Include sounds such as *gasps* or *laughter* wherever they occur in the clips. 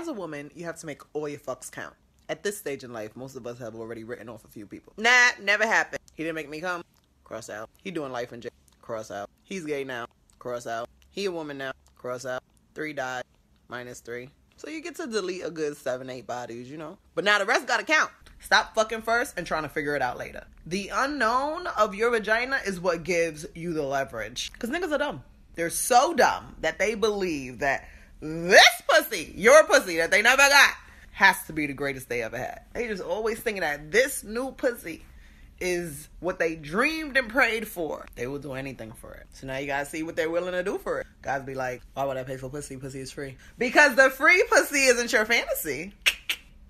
as a woman, you have to make all your fucks count. At this stage in life, most of us have already written off a few people. Nah, never happened. He didn't make me come. Cross out. He doing life in jail. Cross out. He's gay now. Cross out. He a woman now. Cross out. Three died. Minus three. So you get to delete a good seven, eight bodies, you know. But now the rest gotta count. Stop fucking first and trying to figure it out later. The unknown of your vagina is what gives you the leverage. Cause niggas are dumb. They're so dumb that they believe that this pussy, your pussy that they never got, has to be the greatest they ever had. They just always thinking that this new pussy is what they dreamed and prayed for. They will do anything for it. So now you gotta see what they're willing to do for it. Guys be like, why would I pay for pussy? Pussy is free. Because the free pussy isn't your fantasy.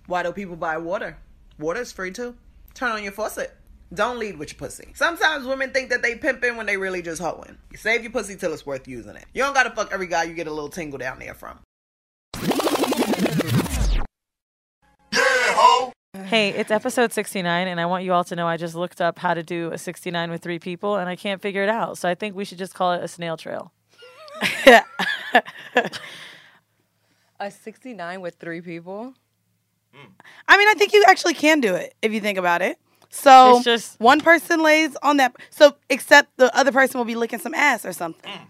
Why do people buy water? Water is free too. Turn on your faucet. Don't lead with your pussy. Sometimes women think that they pimping when they really just hoeing. You save your pussy till it's worth using it. You don't gotta fuck every guy you get a little tingle down there from. Hey, it's episode 69, and I want you all to know I just looked up how to do a 69 with three people, and I can't figure it out. So I think we should just call it a snail trail. A 69 with three people. I mean, I think you actually can do it if you think about it. So just- one person lays on that. So except the other person will be licking some ass or something. Mm.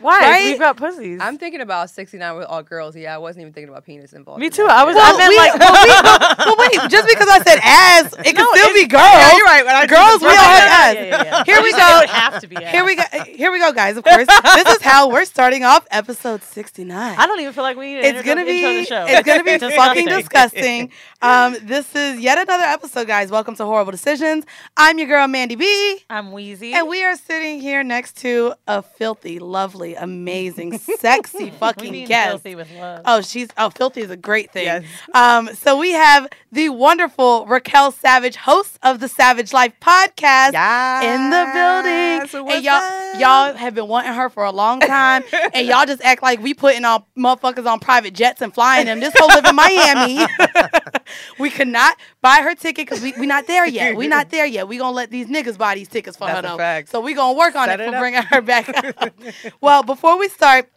Why? Right? We've got pussies. I'm thinking about 69 with all girls. Yeah, I wasn't even thinking about penis involved. Me too. I was. shit. I meant we, like. but, we, but, *laughs* but wait, just because I said ass, it can still be girls. Yeah, you're right. When I girls, we all have ass. Yeah, yeah, yeah. Here we It go. would have to be. Here we go. Here we go, guys. Of course, *laughs* this is how we're starting off episode sixty-nine. I don't even feel like we need to it's gonna be intro the show. it's gonna be *laughs* Disgusting. fucking disgusting. Um, this is yet another episode, guys. Welcome to Horrible Decisions. I'm your girl Mandy B, I'm Weezy. and we are sitting here next to a filthy, lovely, amazing, sexy *laughs* we fucking mean guest. filthy with love. Oh, she's oh, filthy is a great thing. Yes. Um, so we have the wonderful Raquel Savage, host of the Savage Life podcast, in the building. Yes, and y'all, up? y'all have been wanting her for a long time, *laughs* and y'all just act like we putting all motherfuckers on private jets and flying them. This whole live in Miami. *laughs* we could not buy her ticket because we we not there yet. We not *laughs* there yet. We gonna let these niggas buy these tickets for That's her though. So we gonna work on Set it it for bringing her back. well, before we start,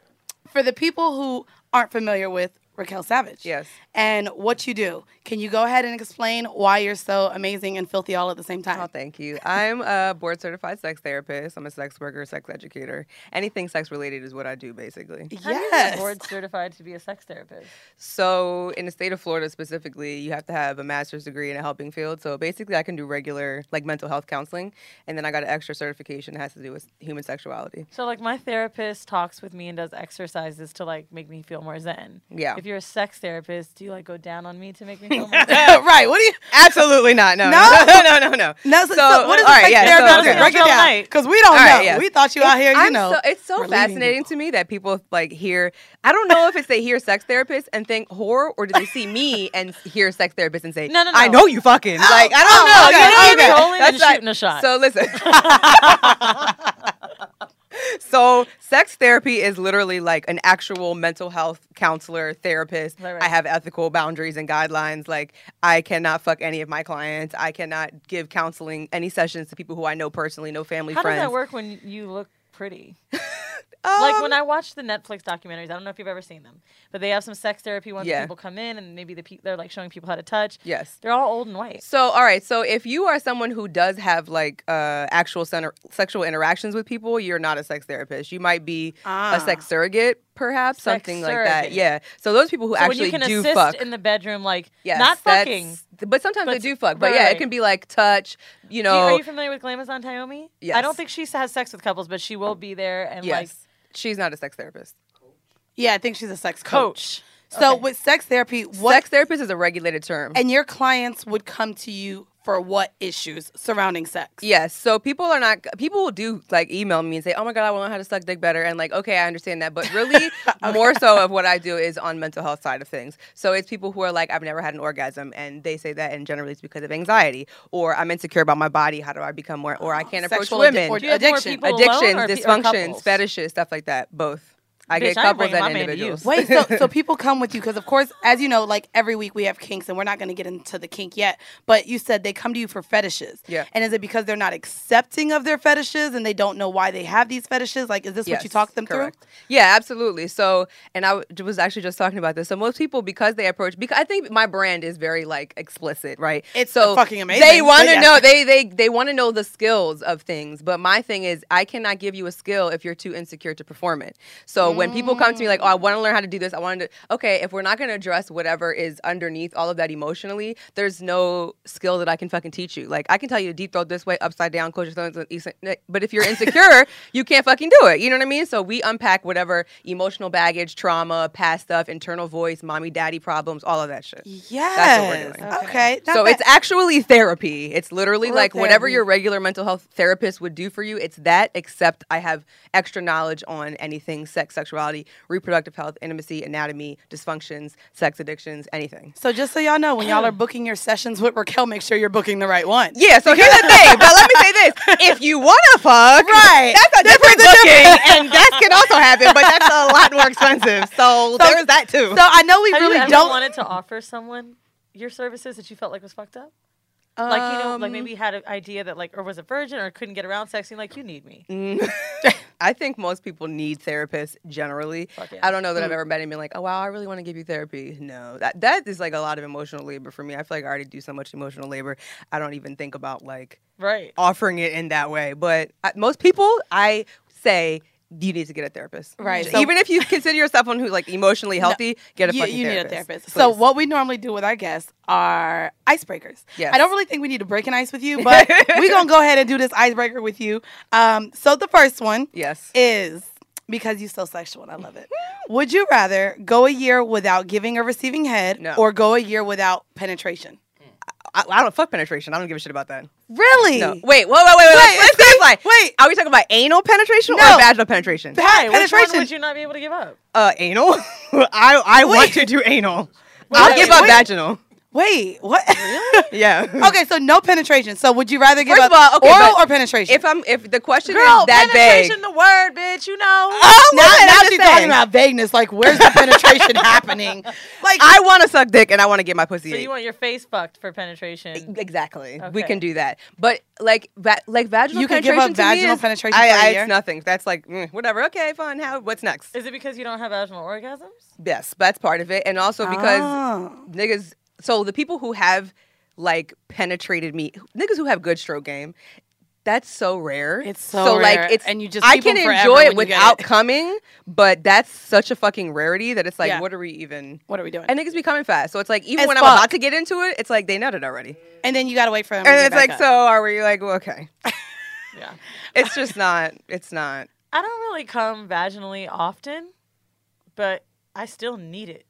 for the people who aren't familiar with Raquel Savage, Yes. and what you do, can you go ahead and explain why you're so amazing and filthy all at the same time? Oh, thank you. I'm a board certified sex therapist. I'm a sex worker, sex educator. Anything sex related is what I do, basically. How do you yes. get board certified to be a sex therapist? So, in the state of Florida specifically, you have to have a master's degree in a helping field. So, basically, I can do regular, like mental health counseling. And then I got an extra certification that has to do with human sexuality. So like my therapist talks with me and does exercises to like make me feel more zen. Yeah. If you're a sex therapist, do you like go down on me to make me feel more *laughs* oh, right. What do you? *laughs* Absolutely not. No. No? No, no, no, no. No, so, So, so what is all a right, sex yeah, therapist? so- okay. Break it down, night. because we don't All right, know. yeah. We thought you out here, you I'm know. so, it's so fascinating people. to me that people like hear. I don't know if it's they hear sex therapist and think horror, or do they see me *laughs* and hear sex therapist and say, No, no, no. I know you fucking." Oh, like I don't oh, know. okay, you know what I okay. mean? Trolling and That's shooting a shot. So listen. So sex therapy is literally like an actual mental health counselor therapist Right, right. i have ethical boundaries and guidelines like i cannot fuck any of my clients i cannot give counseling any sessions to people who i know personally no family How friends How does that work when you look pretty? *laughs* like when Um, I watch the Netflix documentaries, I don't know if you've ever seen them, but they have some sex therapy ones where Yeah. people come in and maybe the pe- they're like showing people how to touch. yes They're all old and white. So, all right. So, if you are someone who does have like uh, actual center- sexual interactions with people, you're not a sex therapist. You might be Ah. a sex surrogate, perhaps Sex something like that. Yeah. So those people who So when actually you can do assist fuck. in the bedroom, like yes, not fucking. But sometimes they do fuck. But right, yeah, right. it can be like touch. You know. you- are you familiar with Glamazon Tayomi? I don't think she has sex with couples, but she will be there and yes. like She's not a sex therapist. Yeah, I think she's a sex coach. coach. So Okay. with sex therapy, what Sex therapist is a regulated term. and your clients would come to you for what issues surrounding sex? Yes. So people are not people will do like email me and say, "Oh my god, I want to learn how to suck dick better." And like, okay, I understand that, but really, *laughs* more so of what I do is on mental health side of things. So it's people who are like, "I've never had an orgasm," and they say that, and generally it's because of anxiety, or I'm insecure about my body. How do I become more? Or I can't oh, approach Sexual addi- women. or Do you have addiction. Addictions, or pe- or dysfunctions, fetishes, stuff like that. Both. I Bitch, get I couples and man to you. individuals. Wait, so *laughs* so people come with you because of course, as you know, like every week we have kinks, and we're not going to get into the kink yet. But you said they come to you for fetishes. Yeah. And is it because they're not accepting of their fetishes and they don't know why they have these fetishes? Like, is this what you Yes, talk them correct. Yeah, absolutely. So, and I w- was actually just talking about this. So most people, because they approach, because I think my brand is very like explicit, right? It's so fucking amazing, They want to yeah. know they they they want to know the skills of things. But my thing is, I cannot give you a skill if you're too insecure to perform it. So when people come to me like, oh, I want to learn how to do this, I want to. Okay, if we're not going to address whatever is underneath all of that emotionally, there's no skill that I can fucking teach you. Like I can tell you to deep throat this way, upside down, close your thumbs, and eh, but if you're insecure, *laughs* you can't fucking do it. You know what I mean? So we unpack whatever emotional baggage, trauma, past stuff, internal voice, mommy, daddy problems, all of that shit. Yes. That's what we're doing. Okay. not So bad. it's actually therapy. It's literally Real like whatever your regular mental health therapist would do for you. It's that, except I have extra knowledge on anything sex, sexuality, reproductive health, intimacy, anatomy, dysfunctions, sex addictions, anything. So just so y'all know, when y'all are booking your sessions with Raquel, make sure you're booking the right one. Yeah, so here's the thing. But let me say this: if you want to fuck, Right. that's a different booking, *laughs* and that can also happen, but that's a lot more expensive. So, there's that too. So I know we Have really you ever don't. wanted to offer someone your services that you felt like was fucked up? Like you know, like Um, maybe you had an idea that like, or was a virgin, or couldn't get around sexing. Like you need me. Mm. *laughs* I think most people need therapists generally. Yeah. I don't know that I've ever met anyone like, oh wow, I really want to give you therapy. No, that that is like a lot of emotional labor for me. I feel like I already do so much emotional labor. I don't even think about like Right. offering it in that way. But I, most people, I say. You need to get a therapist, Right, so- Even if you *laughs* consider yourself someone who's like emotionally healthy, get a you, fucking you need a therapist. therapist. So what we normally do with our guests are icebreakers. Yes. I don't really think we need to break an ice with you, *laughs* but we're gonna go ahead and do this icebreaker with you. Um, so the first one Yes. is because you're so sexual and I love it. Would you rather go a year without giving or receiving head No. or go a year without penetration? I, I don't fuck penetration. I don't give a shit about that. Really? No. Wait, wait, wait, wait, wait. Wait, Let's clarify. wait. Are we talking about anal penetration No. or vaginal penetration? Pe- Why? Which one penetration. would you not be able to give up? Uh, anal. *laughs* I I want Wait. to do anal. I'll wait, give up wait. vaginal. Wait, what? *laughs* Yeah. okay, so no penetration. So would you rather give First up of all, okay, oral or penetration? If I'm if the question Girl, is that vague, penetration, the word, bitch. You know. oh, now, now she's just talking about vagueness. Like, where's the penetration *laughs* happening? Like, I want to suck dick and I want to get my pussy. so ate. you want your face fucked for penetration? Exactly. We can do that. But like va- like vaginal You could give penetration up vaginal is- penetration I, for a I, year? It's nothing. That's like mm, whatever. Okay, fine. How? What's next? Is it because you don't have vaginal orgasms? Yes, that's part of it, and also because Oh. niggas. So the people who have like penetrated me, niggas who have good stroke game. That's so rare. It's so like rare, it's and you just I can enjoy it without it. *laughs* coming, but that's such a fucking rarity that it's like, Yeah. what are we even? what are we doing? And niggas be coming fast, so it's like even As when I'm about to get into it, it's like they nutted already, And then you gotta wait for them. and it's like, up. so are we like, well, okay? *laughs* Yeah. *laughs* It's just not. It's not. I don't really come vaginally often, but I still need it.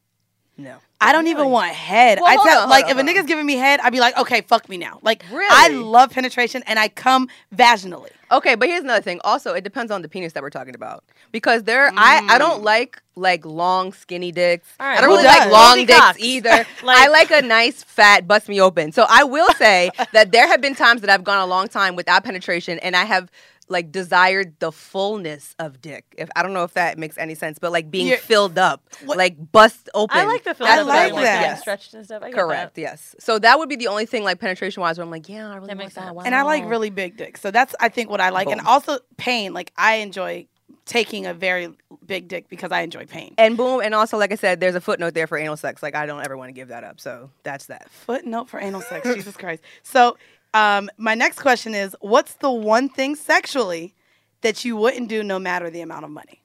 No. I don't even want head. Well, I tell on, like if a on, nigga's giving me head, I'd be like, okay, fuck me now. Like really? I love penetration and I come vaginally. Okay, but here's another thing. Also, it depends on the penis that we're talking about because there, I I mm. don't like like long skinny dicks. Right, I don't really like long dicks cocks. either. *laughs* Like- I like a nice fat bust me open. So I will say *laughs* that there have been times that I've gone a long time without penetration, and I have like desired the fullness of dick. If I don't know if that makes any sense, but like being You're- filled up, What- like bust open. I like the feel. I of like like that. getting stretched and stuff. I Correct. that. Yes. So that would be the only thing like penetration wise where I'm like, yeah, I really That want makes that. sense. Wow. And I like really big dicks. So that's I think what I like. And also pain. Like I enjoy taking a very big dick because I enjoy pain. And boom, and also like I said, there's a footnote there for anal sex. Like I don't ever want to give that up. So that's that. Footnote for anal sex. Jesus Christ. So um my next question is what's the one thing sexually that you wouldn't do no matter the amount of money?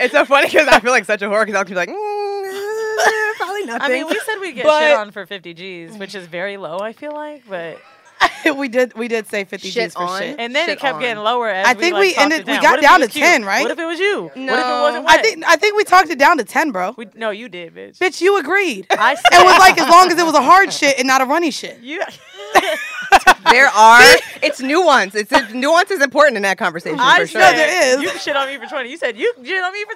It's so funny because I feel like such a whore because I'll be like, mm, *laughs* probably nothing. *laughs* I mean, we said we get But- shit on for 50 G's, which is very low. I feel like, but *laughs* we did we did say 50 Shit G's for on. shit. and then Shit it kept on. getting lower. As I we, think like, we talked ended- it we down. got What if it down to cute? 10, right? What if it was you? No. What if it wasn't? I think I think we talked it down to 10, bro. We, no, you did, bitch. Bitch, you agreed. *laughs* I said. It was like as long as it was a *laughs* hard shit and not a runny shit. you. there are it's nuance. It's nuance is important in that conversation I for sure. No, there is. You shit on me for 20. You said you shit on me for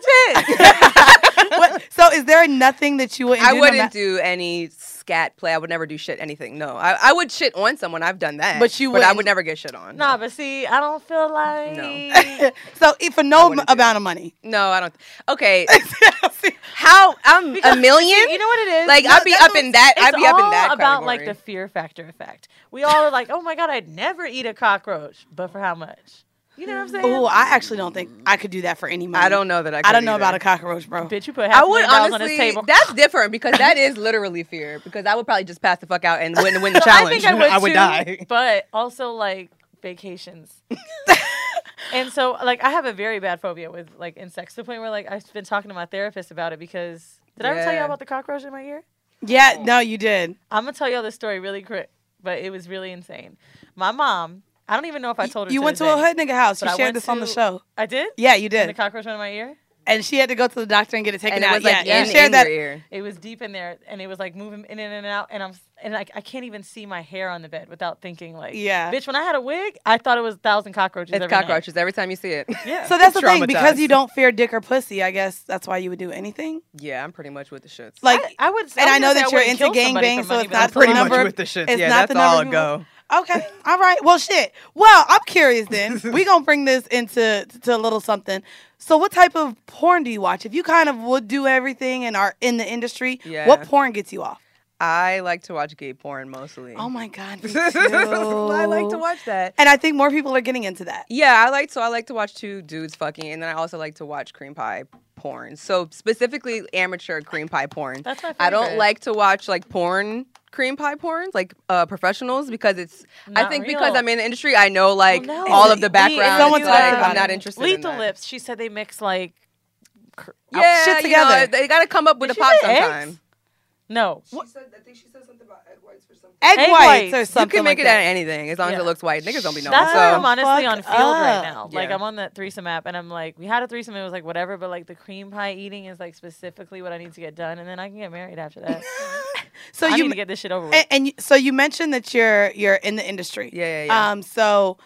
10. What, so is there nothing that you wouldn't I do? wouldn't ma- do any scat play. I would never do shit anything. No, I, I would shit on someone. I've done that, But you but I wouldn't- never get shit on. Nah, but see, I don't feel like. *laughs* No. so for no wouldn't amount of money. no, I don't. Okay, *laughs* how I'm a million? You know what it is? Like No, I'd be up in that. I'd be up in that about like the fear factor effect. We all are like, oh my god, I'd never eat a cockroach, but for how much? You know what I'm mm. saying? Oh, I actually don't think I could do that for any money. I don't know that I. I don't know either. about a cockroach, bro. Bitch, you put half I a would million dollars honestly. on this table. That's different because that is literally fear. Because I would probably just pass the fuck out and win win the So *laughs* I challenge. think I would, I would too, die. But also like vacations. *laughs* and so like I have a very bad phobia with like insects to the point where like I've been talking to my therapist about it because did I ever tell you Yeah. about the cockroach in my ear? Yeah, no, you did. I'm gonna tell y'all this story really quick, but it was really insane. My mom, I don't even know if I told her. You to went this to a hood nigga house. But You I shared went this on the show. I did. Yeah, you did. And the cockroach went in my ear. And she had to go to the doctor and get it taken And it out. was like yeah, in, you shared in that. ear. It was deep in there, and it was like moving in and out, and I'm and like I can't even see my hair on the bed without thinking like, Yeah. bitch. When I had a wig, I thought it was a thousand cockroaches. It's every night. cockroaches every time you see it. Yeah. So that's the thing because you don't fear dick or pussy. I guess that's why you would do anything. Yeah, I'm pretty much with the shits. Like, I, I would, and was I know that you're into kill somebody gangbang, so money, it's not the pretty pretty much number- with the shits. it's yeah, not that's the all number a go. Okay. All right. Well, shit. Well, I'm curious then. we *laughs* gonna bring this into to a little something. So, what type of porn do you watch? If you kind of would do everything and are in the industry, Yeah. what porn gets you off? I like to watch gay porn mostly. Oh my god. *laughs* I like to watch that. And I think more people are getting into that. Yeah, I like so I like to watch two dudes fucking, and then I also like to watch cream pie porn. So specifically amateur cream pie porn. That's my I don't like to watch like porn cream pie porns like uh professionals because it's I Not think because. I'm in the industry I know like Well, no. all of the background. It's talked like, I'm not interested. in Lethal that. Lips. She said they mix like. Yeah, shit you know, together. they got to come up with Did a pop say eggs? Sometime. No. She said, I think she said something about egg whites for something. Egg, Egg whites, whites. or something. you can make like it out of anything as long as it looks white. Niggas don't be knowing. That's so. why I'm honestly Fuck on field right up. now. Like I'm on that threesome app, and I'm like, we had a threesome. And it was like whatever, but like the cream pie eating is like specifically what I need to get done, and then I can get married after that. *laughs* So I you need to get this shit over with. and, and so you mentioned that you're you're in the industry. Yeah, yeah, yeah. Um. So,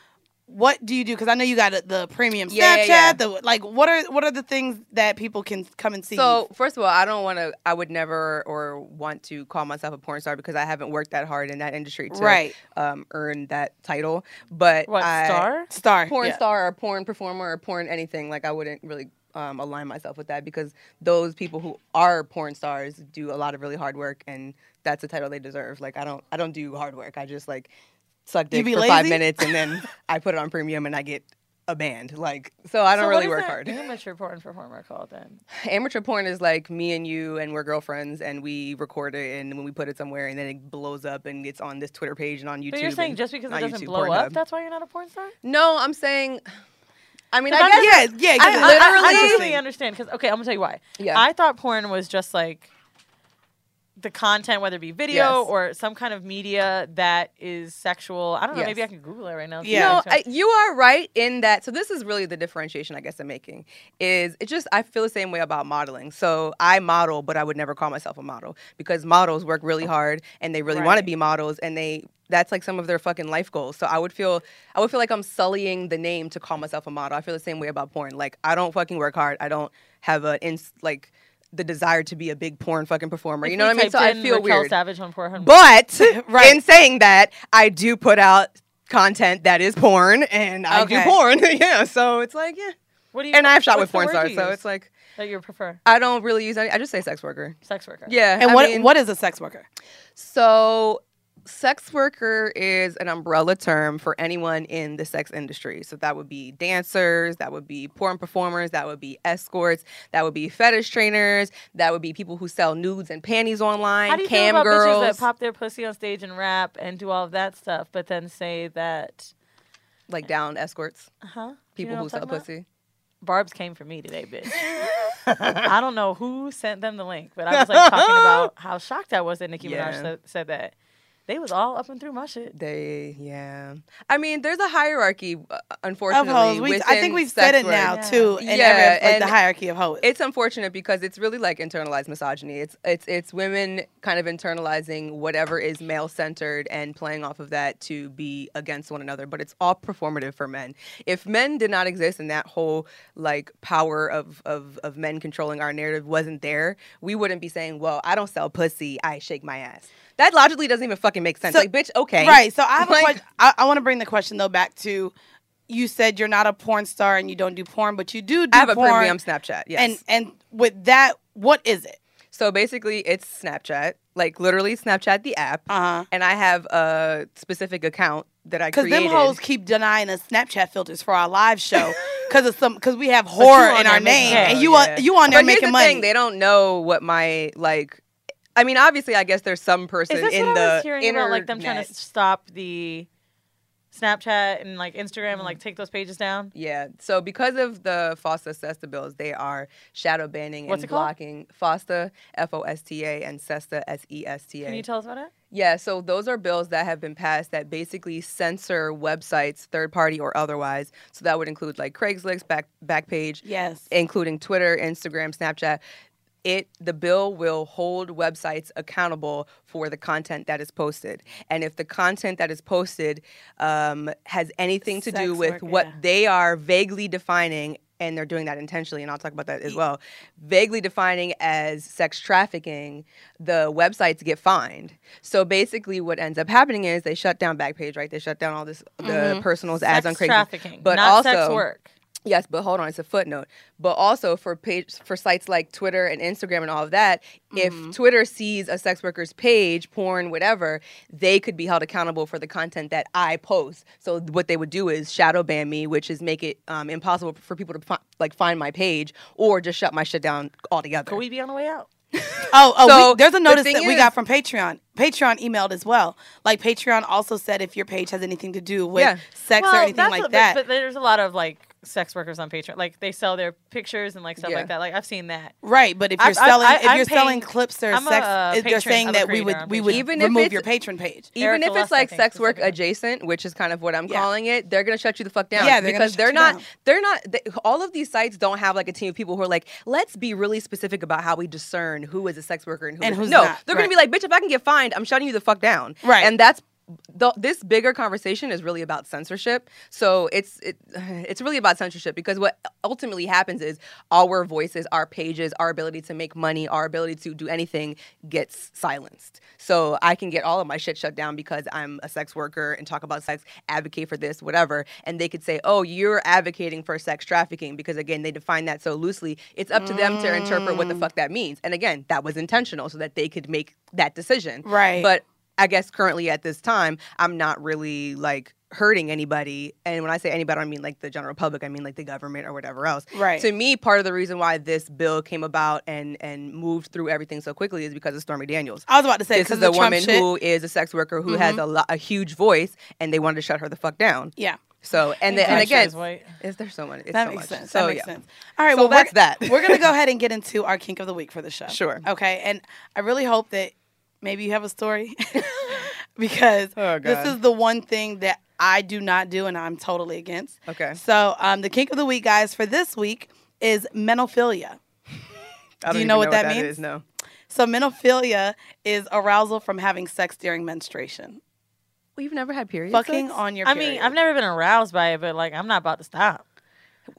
what do you do? Because I know you got the premium Snapchat. Yeah, yeah, yeah. The like, what are what are the things that people can come and see? So first of all, I don't want to. I would never or want to call myself a porn star because I haven't worked that hard in that industry to Right. um, earn that title. But what I, star? star porn yeah. star or porn performer or porn anything like I wouldn't really um, align myself with that because those people who are porn stars do a lot of really hard work and that's the title they deserve. Like I don't I don't do hard work. I just like suck dick for five minutes and then *laughs* I put it on premium and I get a band. Like so I don't So really work hard. Amateur porn performer called then. *sighs* Amateur porn is like me and you and we're girlfriends and we record it and when we put it somewhere and then it blows up and it's on this Twitter page and on YouTube. But you're saying just because it doesn't YouTube, blow up, that's why you're not a porn star? No, I'm saying I mean I guess Yeah, yeah. I I, literally- I *laughs* don't really understand because okay, I'm gonna tell you why. Yeah. I thought porn was just like the content, whether it be video Yes. or some kind of media that is sexual. I don't know. Maybe I can Google it right now. Yeah. No, I, you are right in that. So this is really the differentiation I guess I'm making. Is it just I feel the same way about modeling. So I model, but I would never call myself a model because models work really oh. hard and they really want to be models and they that's like some of their fucking life goals. So I would feel I would feel like I'm sullying the name to call myself a model. I feel the same way about porn. Like I don't fucking work hard. I don't have a ins like the desire to be a big porn fucking performer. If you know what I mean? So I feel Raquel weird. Savage on Pornhub. But *laughs* Right. in saying that, I do put out content that is porn and I Okay. do porn. *laughs* yeah. So it's like, yeah. what do you? And I've shot with the porn stars. So it's like, that you prefer I don't really use any, I just say sex worker. sex worker. Yeah. and I what mean, what is a sex worker? So sex worker is an umbrella term for anyone in the sex industry. So that would be dancers, that would be porn performers, that would be escorts, that would be fetish trainers, that would be people who sell nudes and panties online, How do you cam feel about girls. bitches that pop their pussy on stage and rap and do all of that stuff, but then say that, like down escorts, huh? people who sell pussy. Barb's came for me today, bitch. *laughs* I don't know who sent them the link, but I was like talking about *laughs* how shocked I was that Nicki Yeah. Minaj said, said that. They was all up and through my shit. They, yeah. I mean, there's a hierarchy, uh, unfortunately. Of hoes. We, I think we've said sex it now. Yeah. too. In Yeah, every, like and the hierarchy of hoes. It's unfortunate because it's really like internalized misogyny. It's it's it's women kind of internalizing whatever is male centered and playing off of that to be against one another. But it's all performative for men. If men did not exist and that whole like power of of of men controlling our narrative wasn't there, we wouldn't be saying, "Well, I don't sell pussy, I shake my ass." That logically doesn't even fucking make sense. So- like, bitch, okay, Right. So I have Like- a question. I, I want to bring the question though back to you said you're not a porn star and you don't do porn, but you do do I have a premium Snapchat. Yes. And and with that, what is it? So basically, it's Snapchat, like literally Snapchat the app, Uh huh. and I have a specific account that I Because them hoes keep denying us Snapchat filters for our live show *laughs* because of some because we have horror in our name, and you Yeah. on you on there but making the money. thing: they don't know what my like. I mean, obviously, I guess there's some person Is this in what the I was hearing internet. about, like them trying to stop the Snapchat and like Instagram and like mm-hmm. take those pages down? Yeah. So because of the FOSTA SESTA bills, they are shadow banning What's and it called? blocking FOSTA, F O S T A, and SESTA, S E S T A. Can you tell us about it? Yeah, so those are bills that have been passed that basically censor websites, third party or otherwise. So that would include like Craigslist, back Backpage, yes. including Twitter, Instagram, Snapchat. It the bill will hold websites accountable for the content that is posted, and if the content that is posted um, has anything to do with work, what yeah. they are vaguely defining, and they're doing that intentionally, and I'll talk about that as well. Vaguely defining as sex trafficking, the websites get fined. So basically, what ends up happening is they shut down Backpage, right? They shut down all this the personals ads on Craigslist, but not also sex work. Yes, but hold on, it's a footnote. But also for page for sites like Twitter and Instagram and all of that, if Twitter sees a sex worker's page, porn, whatever, they could be held accountable for the content that I post. So what they would do is shadow ban me, which is make it um, impossible for people to fi- like find my page or just shut my shit down altogether. Could we be on the way out? *laughs* Oh, oh, So, we, there's a notice thing that we is- got from Patreon. Patreon emailed as well. Like Patreon also said if your page has anything to do with Yeah. sex or anything like what- that. But, but there's a lot of like sex workers on Patreon. Like they sell their pictures and like stuff Yeah. like that. Like I've seen that. Right, but if you're I've- I've- selling I- if I'm you're selling clips or I'm a, sex, uh, they're saying that we would we would Even if remove it's- your Patreon page. Even Eric if it's like sex work adjacent, which is kind of what I'm Yeah. calling it, they're gonna shut you the fuck down. Yeah, they're gonna because shut they're not. down. They're not. They, all of these sites don't have like a team of people who are like, let's be really specific about how we discern who is a sex worker and who And is who's no. not, They're gonna be like, bitch, if I can get fined, I'm shutting you the fuck down. Right. And that's. The, this bigger conversation is really about censorship. So it's it, *sighs* it's really about censorship because what ultimately happens is our voices, our pages, our ability to make money, our ability to do anything gets silenced. So I can get all of my shit shut down because I'm a sex worker and talk about sex, advocate for this, whatever. And they could say, oh, you're advocating for sex trafficking because, again, they define that so loosely. It's up to them to interpret what the mm. fuck that means. And again, that was intentional so that they could make that decision. Right. But I guess currently at this time, I'm not really like hurting anybody. And when I say anybody, I don't mean like the general public. I mean like the government or whatever else. Right. To me, part of the reason why this bill came about and and moved through everything so quickly is because of Stormy Daniels. I was about to say This is a woman shit. who is a sex worker who has mm-hmm. a, lo- a huge voice, and they wanted to shut her the fuck down. yeah. So and then, I'm and again, is there so much? It's That so makes much. sense. So that makes yeah. sense. All right, So well that's *laughs* that. we're gonna go ahead and get into our kink of the week for the show. Sure. Okay, and I really hope that maybe you have a story *laughs* *laughs* because Oh, this is the one thing that I do not do and I'm totally against. Okay. So um, the kink of the week, guys, for this week is menophilia. *laughs* Don't you even know what that means? is, No. So menophilia is arousal from having sex during menstruation. Well, you've never had periods. Fucking on your I period. mean, I've never been aroused by it, but like I'm not about to stop.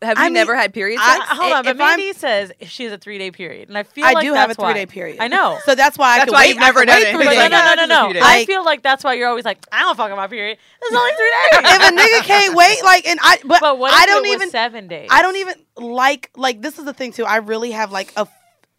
Have you mean, never had periods? I- Uh, hold on, but if I'm- says she has a three day period, and I feel I like do have a three day period. I know. So that's why I That's could why wait. you've I never could done wait it. three But Like, no, no, no, "Ah, no, no. few. I feel like that's why you're always like, I don't fuck on my period. It's only three days. *laughs* if a nigga can't wait, like, and I, but, but what I don't it was even, seven days? I don't even like, like, this is the thing too. I really have like a,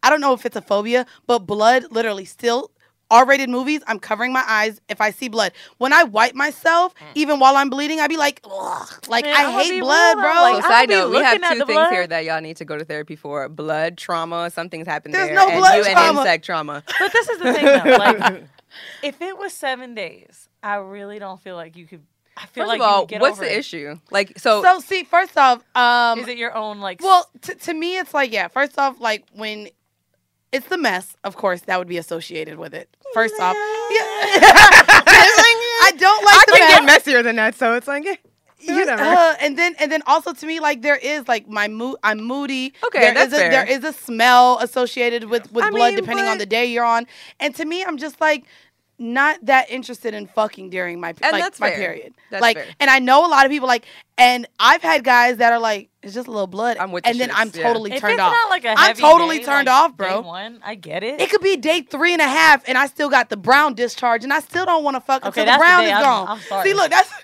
I don't know if it's a phobia, but blood literally still. R-rated movies, I'm covering my eyes if I see blood. When I wipe myself, even while I'm bleeding, I'd be like, Ugh. like Man, I I'ma hate be blood, bro. though, like, So I'll side note, we have two things blood. here that y'all need to go to therapy for: blood trauma, something's happened There's there, no and blood you trauma. and insect trauma. But this is the thing, though. Like, *laughs* if it was seven days, I really don't feel like you could. I feel First like of all, you could get what's the it. issue? Like, so, so see, first off, um, Is it your own like? Well, t- to me, it's like yeah. First off, like when it's the mess, of course, that would be associated with it. First off, yeah. *laughs* *laughs* don't like I the can mess. get messier than that, so it's like, eh, You- whatever. uh, and then and then also to me like there is like my mood I'm moody. Okay, There that's is a, fair. there is a smell associated with with I blood mean, depending on but- the day you're on. And to me I'm just like not that interested in fucking during my And like that's my fair. period. That's like fair. and I know a lot of people like and I've had guys that are like it's just a little blood I'm with the and then shits, I'm yeah. totally If turned it's off. not like a I'm totally day, turned like off, day bro. one, I get it. It could be day three and a half, and I still got the brown discharge, and I still don't want to fuck Okay, until the that's the brown is I'm- gone. I'm sorry. See, look, that's *laughs*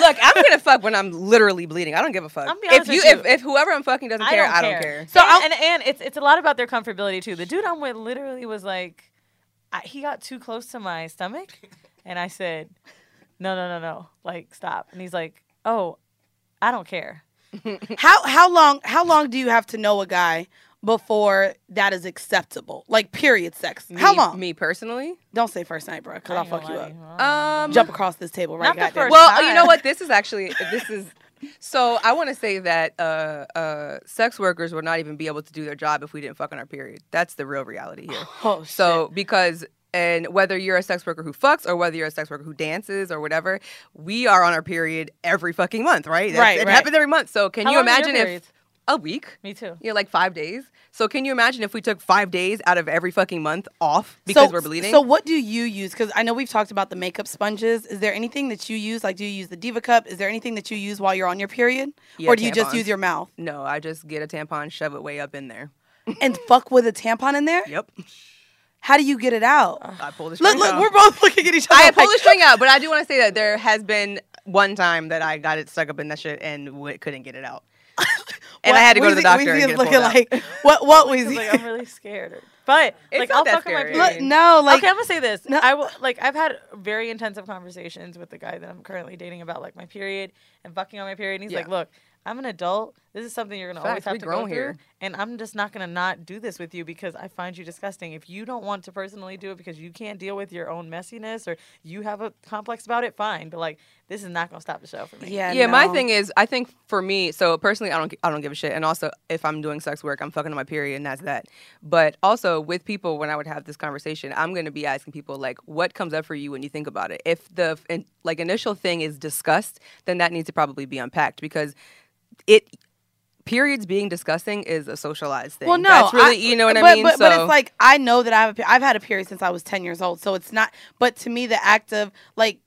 Look, I'm gonna fuck when I'm literally bleeding. I don't give a fuck. I'm be if you, with you. if, if whoever I'm fucking doesn't I care, don't I don't care. care. So and, and and it's it's a lot about their comfortability too. The dude I'm with literally was like, I, he got too close to my stomach, and I said, no, no, no, no, like stop. And he's like, oh, I don't care. How how long how long do you have to know a guy before that is acceptable? Like period sex. how Me- long? Me personally. Don't say first night, bro, because I I'll fuck you up. to you. I Um, Jump across this table right Not the goddamn. first Well, time. you know what? This is actually this is. So I want to say that uh, uh, sex workers would not even be able to do their job if we didn't fuck on our period. That's the real reality here. *laughs* Oh, So because and whether you're a sex worker who fucks or whether you're a sex worker who dances or whatever, we are on our period every fucking month, right? That's- Right, It right. happens every month. So can How you long is your imagine if a week? Me too. Yeah, like five days. So can you imagine if we took five days out of every fucking month off because so, we're bleeding? So what do you use? Because I know we've talked about the makeup sponges. Is there anything that you use? Like, do you use the Diva Cup? Is there anything that you use while you're on your period, Yeah, or do you just use your mouth no, I just get a tampon, shove it way up in there. and fuck with a tampon in there? Yep. How do you get it out? I pull the string Look, look, we're both looking at each other. I like, pull the string out, but I do want to say that there has been one time that I got it stuck up in that shit and w- couldn't get it out. *laughs* and I had to go to the Weezy- doctor Weezy and is get it looking pulled out. like what? What *laughs* Because, Weezy? like I'm really scared. But It's like I'll that fuck on my scary. period. Look, no, like okay, I'm gonna say this. No. I will like I've had very intensive conversations with the guy that I'm currently dating about like my period and fucking on my period. And he's like, "Look, I'm an adult. This is something you're gonna always have to grown go through, here. and I'm just not gonna not do this with you because I find you disgusting. If you don't want to personally do it because you can't deal with your own messiness or you have a complex about it, fine. But like, this is not gonna stop the show for me. yeah, yeah, my thing is, I think for me, so personally, I don't, I don't give a shit. And also, if I'm doing sex work, I'm fucking on my period, and that's that. But also with people, when I would have this conversation, I'm gonna be asking people like, what comes up for you when you think about it? If the in, like initial thing is disgust, then that needs to probably be unpacked because it. Periods being disgusting is a socialized thing. Well, no, that's really I- you know what but, I mean. But, but So- it's like I know that I have a, I've had a period since I was ten years old, so it's not. But to me, the act of like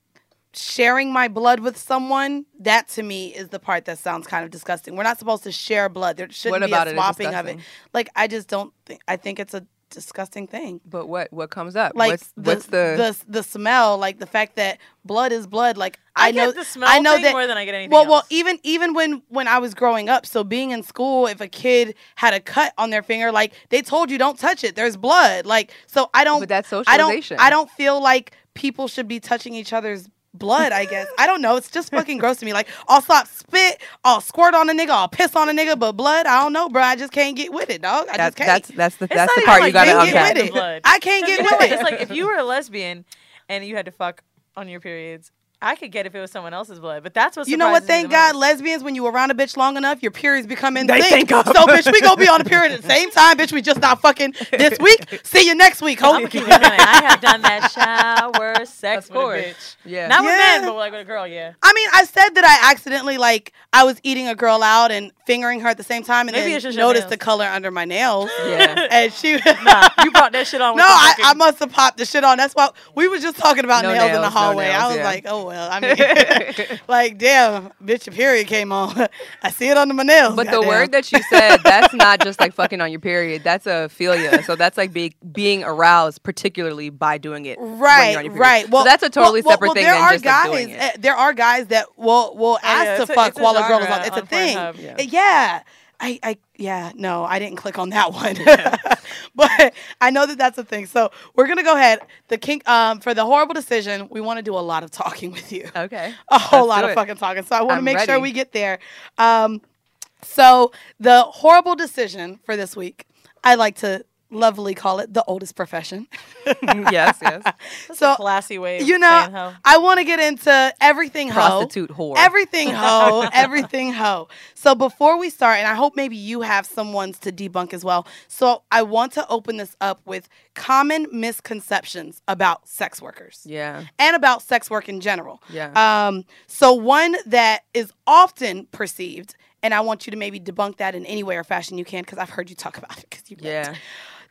sharing my blood with someone, that to me is the part that sounds kind of disgusting. We're not supposed to share blood. There shouldn't be a swapping of it. Like I just don't think. I think it's a disgusting thing. but what what comes up? Like what's, the, what's the, the the smell, like the fact that blood is blood. Like I, I, know the smell I know thing that more than I get anything well, well, even even when when I was growing up, so being in school, if a kid had a cut on their finger, like they told you don't touch it, there's blood. Like so, I don't. But that's I don't. socialization. I don't feel like people should be touching each other's blood. I guess *laughs* I don't know. It's just fucking gross to me. Like I'll stop spit, I'll squirt on a nigga, I'll piss on a nigga, but blood, I don't know, bro. I just can't get with it, dog. I that, just can't. that's that's the that's the part like you gotta can't unpack. get Blood. I can't get with *laughs* it. It's like if you were a lesbian and you had to fuck on your periods, I could get if it was someone else's blood. But that's what You know what? Thank God, most. lesbians, when you around a bitch long enough, your periods become in They sync. sync. So, bitch, we gonna be on a period at the *laughs* same time, bitch. We just not fucking this week. See you next week, I'm hope. gonna keep it a. I have done that shower *laughs* sex Of with course. a bitch. Yeah. Not with Yeah. men, but like with a girl. Yeah. I mean, I said that I accidentally like I was eating a girl out and fingering her at the same time, and Maybe then it's noticed nails. the color under my nails, *laughs* Yeah. *laughs* and she. Nah, you brought that shit on. No, with the I, I must have popped the shit on. That's why we were just talking about No nails, in the nails, no hallway. I was yeah. like, oh well. I *laughs* mean, like damn, bitch, your period came on. I see it under my nails. But the goddamn. word that you said, that's not just like fucking on your period. That's a philia. So that's like be, being aroused, particularly by doing it. when you're Right, on your right. Well, so that's a totally well, well, separate well, thing there than are just guys, like doing it. uh, there are guys that will will ask yeah, to a- fuck a while a girl is on. It's a on thing. Yeah. I, I, yeah, no, I didn't click on that *laughs* one, *laughs* but I know that that's a thing. So we're gonna go ahead. The kink, um, for the horrible decision, we want to do a lot of talking with you, Okay. *laughs* a whole Let's lot of fucking talking. So I want to make sure we get there. Um, so the horrible decision for this week, I like to lovely call it the oldest profession. *laughs* yes, yes. *laughs* so Classy way. Of you know, saying. I want to get into everything hoe. Prostitute whore. Everything *laughs* hoe, everything hoe. So before we start, and I hope maybe you have some ones to debunk as well. So I want to open this up with common misconceptions about sex workers yeah. and about sex work in general. Yeah. Um, so one that is often perceived, and I want you to maybe debunk that in any way or fashion you can, because I've heard you talk about it. Because you Yeah.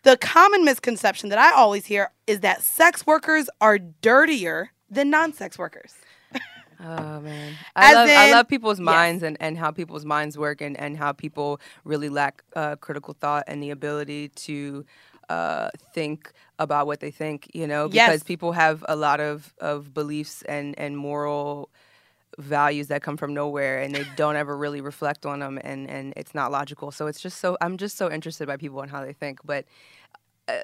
The common misconception that I always hear is that sex workers are dirtier than non-sex workers. *laughs* Oh man, As I love I love people's yes. minds and, and how people's minds work and, and how people really lack uh, critical thought and the ability to uh, think about what they think. You know, Yes. because people have a lot of, of beliefs and and moral values that come from nowhere and they don't ever really reflect on them and and it's not logical. So it's just so I'm just so interested by people and how they think, but. Uh,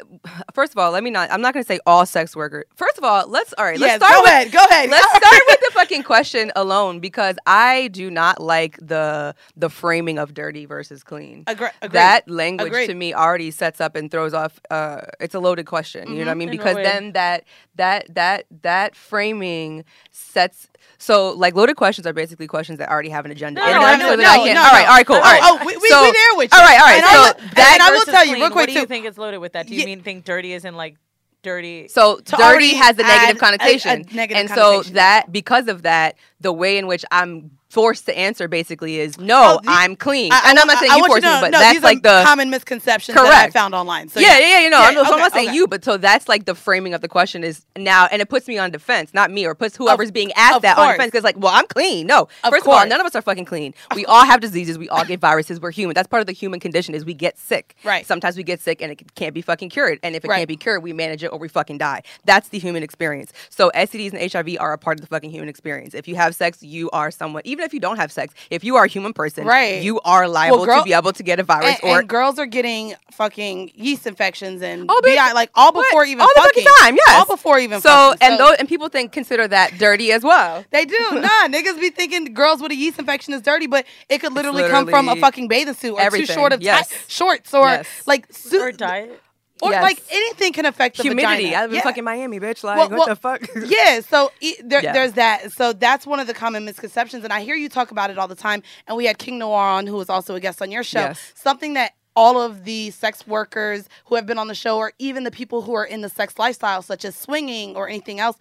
first of all, let me not. I'm not going to say all sex workers. First of all, let's all right. Let's yes, start go with, ahead, go ahead. Let's start with the fucking question alone because I do not like the the framing of dirty versus clean. Agre- agreed. That language Agreed. to me already sets up and throws off. Uh, it's a loaded question. You know what I mean? Because then that that that that framing sets. So like loaded questions are basically questions that already have an agenda No, in no, them, no, so that no, I no, all right, all right, cool. All right. oh, we- we- so, we there with you. All right, all right. And I so will- and I will tell you clean, real quick, What do you too. think it's loaded with that? Do you Ye- mean think dirty is in like dirty? So dirty has a negative add a- a connotation, negative and connotation. so that because of that, the way in which I'm forced to answer basically is no, Oh, the- I'm clean. I- I and I'm not saying I you want forced to me, but no, that's these like are the common misconceptions that I found online. So yeah, yeah, you know. Yeah, I'm, so I'm not saying okay. you, but so that's like the framing of the question is now, and it puts me on defense, not me, or puts whoever's being asked of that on defense because, like, well, I'm clean. No, Of first of all, none of us are fucking clean. *laughs* We all have diseases. We all get viruses. We're human. That's part of the human condition is we get sick. Right. Sometimes we get sick and it can't be fucking cured. And if it Right. can't be cured, we manage it or we fucking die. That's the human experience. So STDs and HIV are a part of the fucking human experience. If you have sex, you are someone. Even if you don't have sex, if you are a human person, Right. you are liable girl- to be able to get a virus and, or and girls are getting fucking yeast infections and Oh, bitch. BI, like all What? before even all the fucking. fucking time. Yes, all before even So fucking. and those and people think consider that dirty as well. *laughs* They do. Nah, *laughs* niggas be thinking girls with a yeast infection is dirty, but it could literally, come from a fucking bathing suit or everything. too short of ti- Yes. shorts or Yes. like su- or diet? Or Yes. like anything can affect the Humidity. vagina. I live in Yeah. fucking Miami, bitch. Like Well, what well, the fuck? *laughs* yeah, so e- there, Yeah. there's that. So that's one of the common misconceptions, and I hear you talk about it all the time. And we had King Noire on, who was also a guest on your show. Yes. Something that all of the sex workers who have been on the show, or even the people who are in the sex lifestyle, such as swinging or anything else,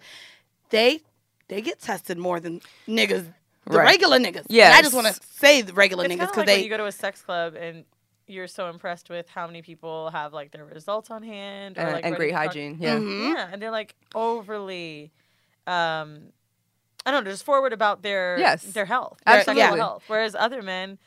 they they get tested more than niggas, the Right. regular niggas. Yeah, I just want to say the regular It's niggas because like when they you go to a sex club and you're so impressed with how many people have like their results on hand or, and, like, and great hygiene. Yeah. Mhm. Yeah, and they're like overly, um, I don't know, just forward about their Yes. their health, their Absolutely. sexual health. Whereas other men,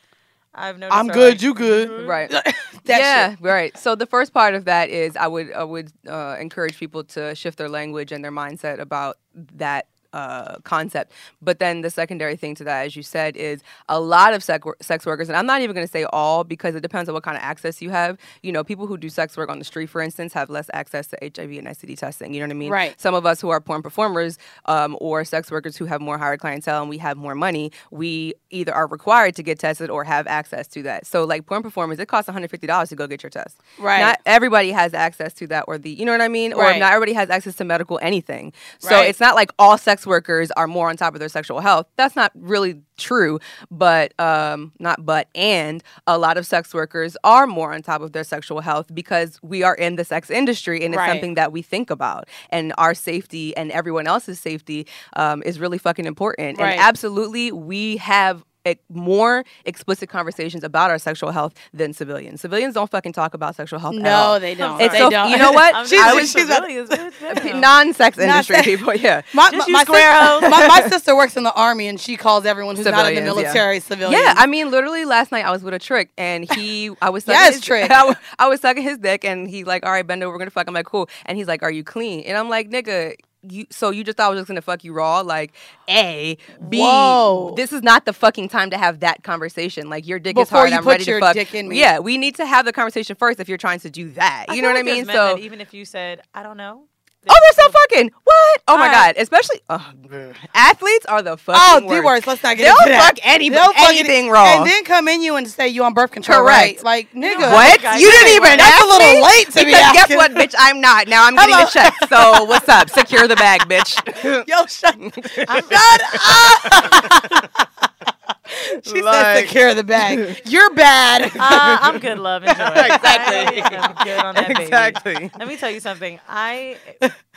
I've noticed, I'm good, like, you good. "Mhm." Right. *laughs* that *laughs* yeah, shit. right. So the first part of that is I would I would uh, encourage people to shift their language and their mindset about that uh, concept. But then the secondary thing to that, as you said, is a lot of sex, sex workers, and I'm not even going to say all because it depends on what kind of access you have. You know, people who do sex work on the street, for instance, have less access to HIV and STD testing. You know what I mean? Right. Some of us who are porn performers um, or sex workers who have more hired clientele and we have more money, we either are required to get tested or have access to that. So, like porn performers, it costs $150 to go get your test. Right. Not everybody has access to that or the, you know what I mean? Or Right. not everybody has access to medical anything. So, Right. it's not like all sex workers are more on top of their sexual health. That's not really true, but um, not but and a lot of sex workers are more on top of their sexual health because we are in the sex industry and it's Right. something that we think about and our safety and everyone else's safety um, is really fucking important Right. and absolutely we have more explicit conversations about our sexual health than civilians. Civilians don't fucking talk about sexual health. at No, all. they don't. It's they so don't. you know what? *laughs* She's- I was she's about- civilians, *laughs* non-sex Not industry sex- people. Yeah. My, Just my, you square sis- my, my sister works in the army and she calls everyone who's not in the Civilians, yeah. military civilian. Yeah, I mean, literally last night I was with a trick, and he, I was sucking Yes, his, Trick. *laughs* I, I was sucking his dick, and he like, all right, bend over, we're gonna fuck. I'm like, cool, and he's like, are you clean? And I'm like, nigga. You, so you just thought I was just gonna fuck you raw? Like, A, B. Whoa. This is not the fucking time to have that conversation. Like, your dick is hard. you I'm put ready your to fuck. dick in me. Yeah, we need to have the conversation first if you're trying to do that. You know what I like there's mean? So even if you said, I don't know, Oh, they're so fucking what? Oh my right. god! Especially uh, athletes are the Oh, fucking the worst. Let's not get They'll into that. fuck any- They'll fuck anything any- raw. and then come in you and say you on birth control. Correct. Right? Like nigga, What? guys you didn't even? That's a little late to be because guess what, bitch? I'm not. Now I'm getting Hello. a check. So *laughs* what's up? Secure the bag, bitch. Yo, shut, *laughs* shut up. *laughs* *laughs* she said Like- secure the bag. *laughs* You're bad. *laughs* Uh, I'm good, love. Enjoy. Exactly. I am good on that baby. Exactly. Let me tell you something. I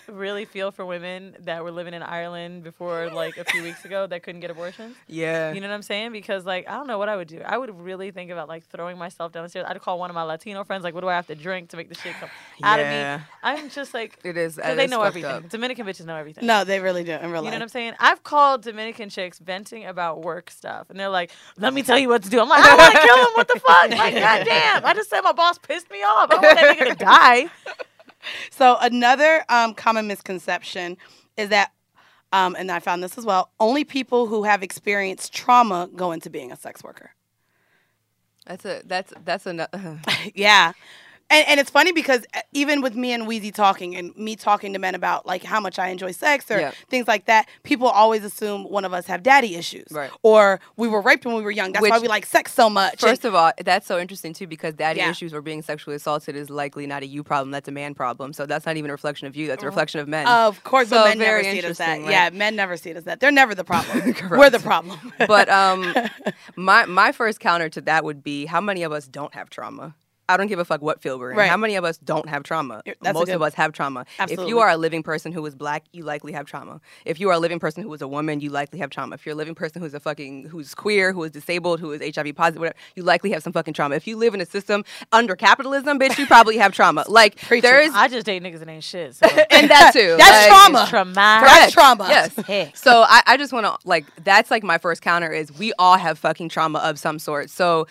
*laughs* really feel for women that were living in Ireland before, like a few weeks ago, that couldn't get abortions. Yeah. You know what I'm saying? Because like I don't know what I would do. I would really think about like throwing myself downstairs. I'd call one of my Latino friends, like, what do I have to drink to make the shit come *sighs* out Yeah. of me? I'm just like, *laughs* it is. it they is know everything. up. Dominican bitches know everything. no, they really do in real You know what I'm saying? I've called Dominican chicks venting about work stuff, and they're like, "Let me tell you what to do." I'm like, "I want to kill him. What the *laughs* fuck? Like, goddamn! I just said my boss pissed me off. I want that nigga to die." So another um, common misconception is that, um, and I found this as well. Only people who have experienced trauma go into being a sex worker. That's a. That's that's a. *laughs* *laughs* yeah. And, and it's funny because uh, even with me and Weezy talking and me talking to men about like how much I enjoy sex or Yeah. things like that, people always assume one of us have daddy issues. Right. Or we were raped when we were young. That's why we like sex so much. First of all, that's so interesting too because daddy Yeah. issues or being sexually assaulted is likely not a you problem. That's a man problem. So that's not even a reflection of you. That's a reflection of men. of course, So but men never see it as that. Yeah, men never see it as that. They're never the problem. *laughs* We're the problem. but um, *laughs* my my first counter to that would be how many of us don't have trauma. I don't give a fuck what field we're in. Right. How many of us don't have trauma? That's Most of us have trauma. If you are a living person who is black, you likely have trauma. If you are a living person who is a woman, you likely have trauma. If you're a living person who's a fucking who's queer, who is disabled, who is HIV positive, whatever, you likely have some fucking trauma. If you live in a system under capitalism, bitch, you probably have trauma. *laughs* Like Preach there I just date niggas and ain't shit. So. *laughs* and that too. *laughs* That's Like, trauma. Traumatic. That's trauma. Yes. Heck. So I, I just want to like that's like my first counter is we all have fucking trauma of some sort. So